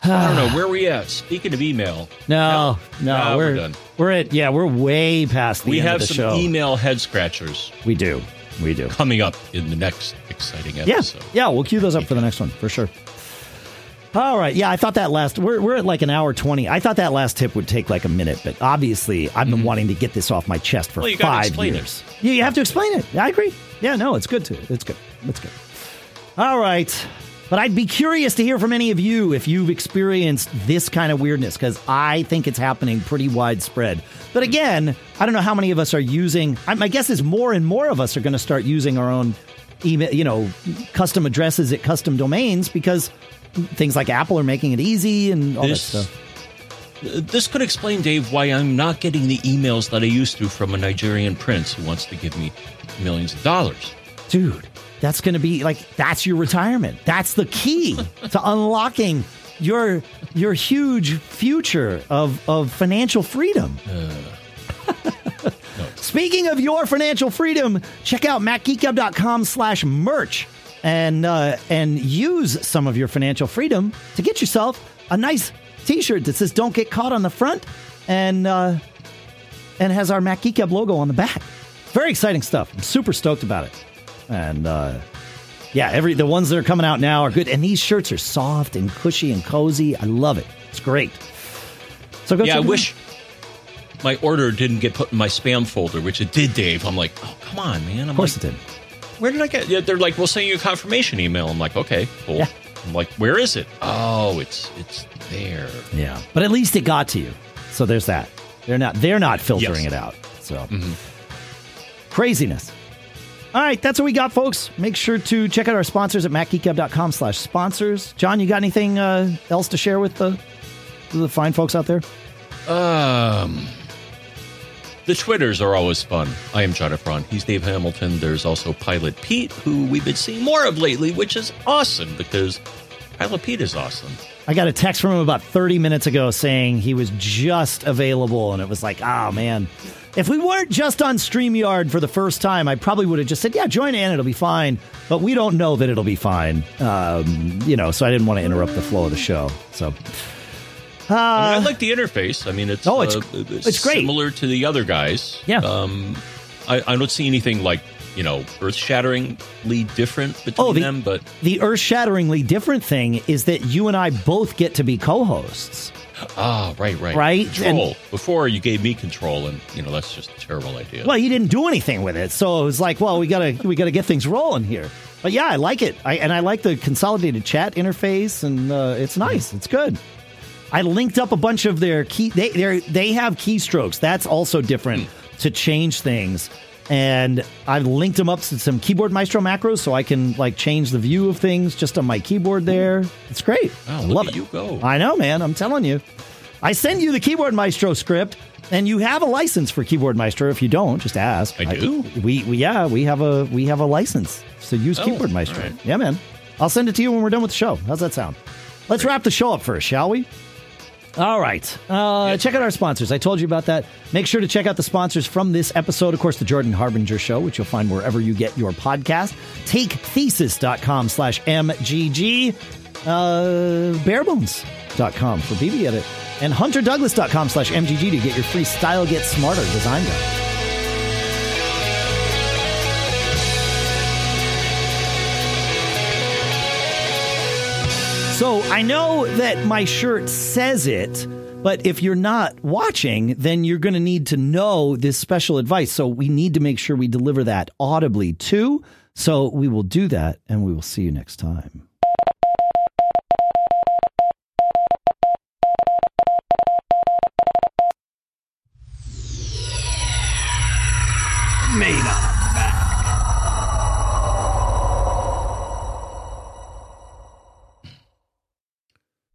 I don't know where we at. Speaking of email, no, no, Nah, we're we're done. we're at yeah, we're way past the we end have of the some show. email head scratchers We do. We do. coming up in the next exciting episode. Yeah. episode. Yeah, we'll cue those up for the next one for sure. All right. Yeah, I thought that last we're we're at like an hour 20. I thought that last tip would take like a minute, but obviously I've been wanting to get this off my chest for Mm-hmm. Well, you 5 explain it. years. Yeah, you have to explain it. I agree. Yeah, no, it's good to. It's good. It's good. All right. But I'd be curious to hear from any of you if you've experienced this kind of weirdness because I think it's happening pretty widespread. But again, I don't know how many of us are using. I- My guess is more and more of us are going to start using our own email, you know, custom addresses at custom domains because things like Apple are making it easy and all This- that stuff. Uh, This could explain, Dave, why I'm not getting the emails that I used to from a Nigerian prince who wants to give me millions of dollars. Dude, that's going to be like that's your retirement. That's the key to unlocking your your huge future of of financial freedom. Speaking of your financial freedom, check out macgeekgab.com slash merch and uh, and use some of your financial freedom to get yourself a nice t-shirt that says don't get caught on the front and uh, and has our Mac Geek Gab logo on the back. Very exciting stuff. I'm super stoked about it. And uh, yeah, every the ones that are coming out now are good. And these shirts are soft and cushy and cozy. I love it. It's great. So go yeah, I out. wish my order didn't get put in my spam folder, which it did, Dave. I'm like, oh, come on, man. I'm Of course like, it did. Where did I get? Yeah, they're like, we'll send you a confirmation email. I'm like, okay, cool. Yeah. I'm like, where is it? Oh, it's it's there. Yeah, but at least it got to you. So there's that. They're not they're not filtering Yes. it out. So craziness. All right, that's what we got, folks. Make sure to check out our sponsors at macgeekgab.com slash sponsors. John, you got anything uh, else to share with the the fine folks out there? Um, the Twitters are always fun. I am John F. Braun. He's Dave Hamilton. There's also Pilot Pete, who we've been seeing more of lately, which is awesome because Pilot Pete is awesome. I got a text from him about 30 minutes ago saying he was just available, and it was like, oh man. If we weren't just on StreamYard for the first time, I probably would have just said, yeah, join in, it'll be fine. But we don't know that it'll be fine. Um, you know, so I didn't want to interrupt the flow of the show. So, I, mean, I like the interface. I mean, it's Uh, Oh, it's- uh, it's great. similar to the other guys. Yeah. Um, I, I don't see anything like you know earth shatteringly different between Oh, the- them, but the earth shatteringly different thing is that you and I both get to be co hosts. ah, right, right, Right, Control. Before you gave me control, and you know that's just a terrible idea. Well, you didn't do anything with it, so it was like, well, we gotta we gotta get things rolling here. But yeah, I like it, I, and I like the consolidated chat interface, and uh, it's nice. It's good. I linked up a bunch of their key. They they they have keystrokes. That's also different to change things. And I've linked them up to some keyboard maestro macros, so I can like change the view of things just on my keyboard. There, it's great. Wow, I love it. you go. I know, man. I'm telling you. I send you the Keyboard Maestro script, and you have a license for Keyboard Maestro. If you don't, just ask. I do. I, we, we yeah we have a we have a license to use Oh, Keyboard Maestro. right. Yeah, man. I'll send it to you when we're done with the show. How's that sound? Let's wrap the show up first, shall we? All right. Uh, check out our sponsors. I told you about that. Make sure to check out the sponsors from this episode. Of course, the Jordan Harbinger Show, which you'll find wherever you get your podcast. TakeThesis.com slash MGG. Uh, barebones.com for BBEdit. And HunterDouglas.com slash MGG to get your free Style Get Smarter design guide. So I know that my shirt says it, but if you're not watching, then you're going to need to know this special advice. So we need to make sure we deliver that audibly too. So we will do that and we will see you next time. Made up.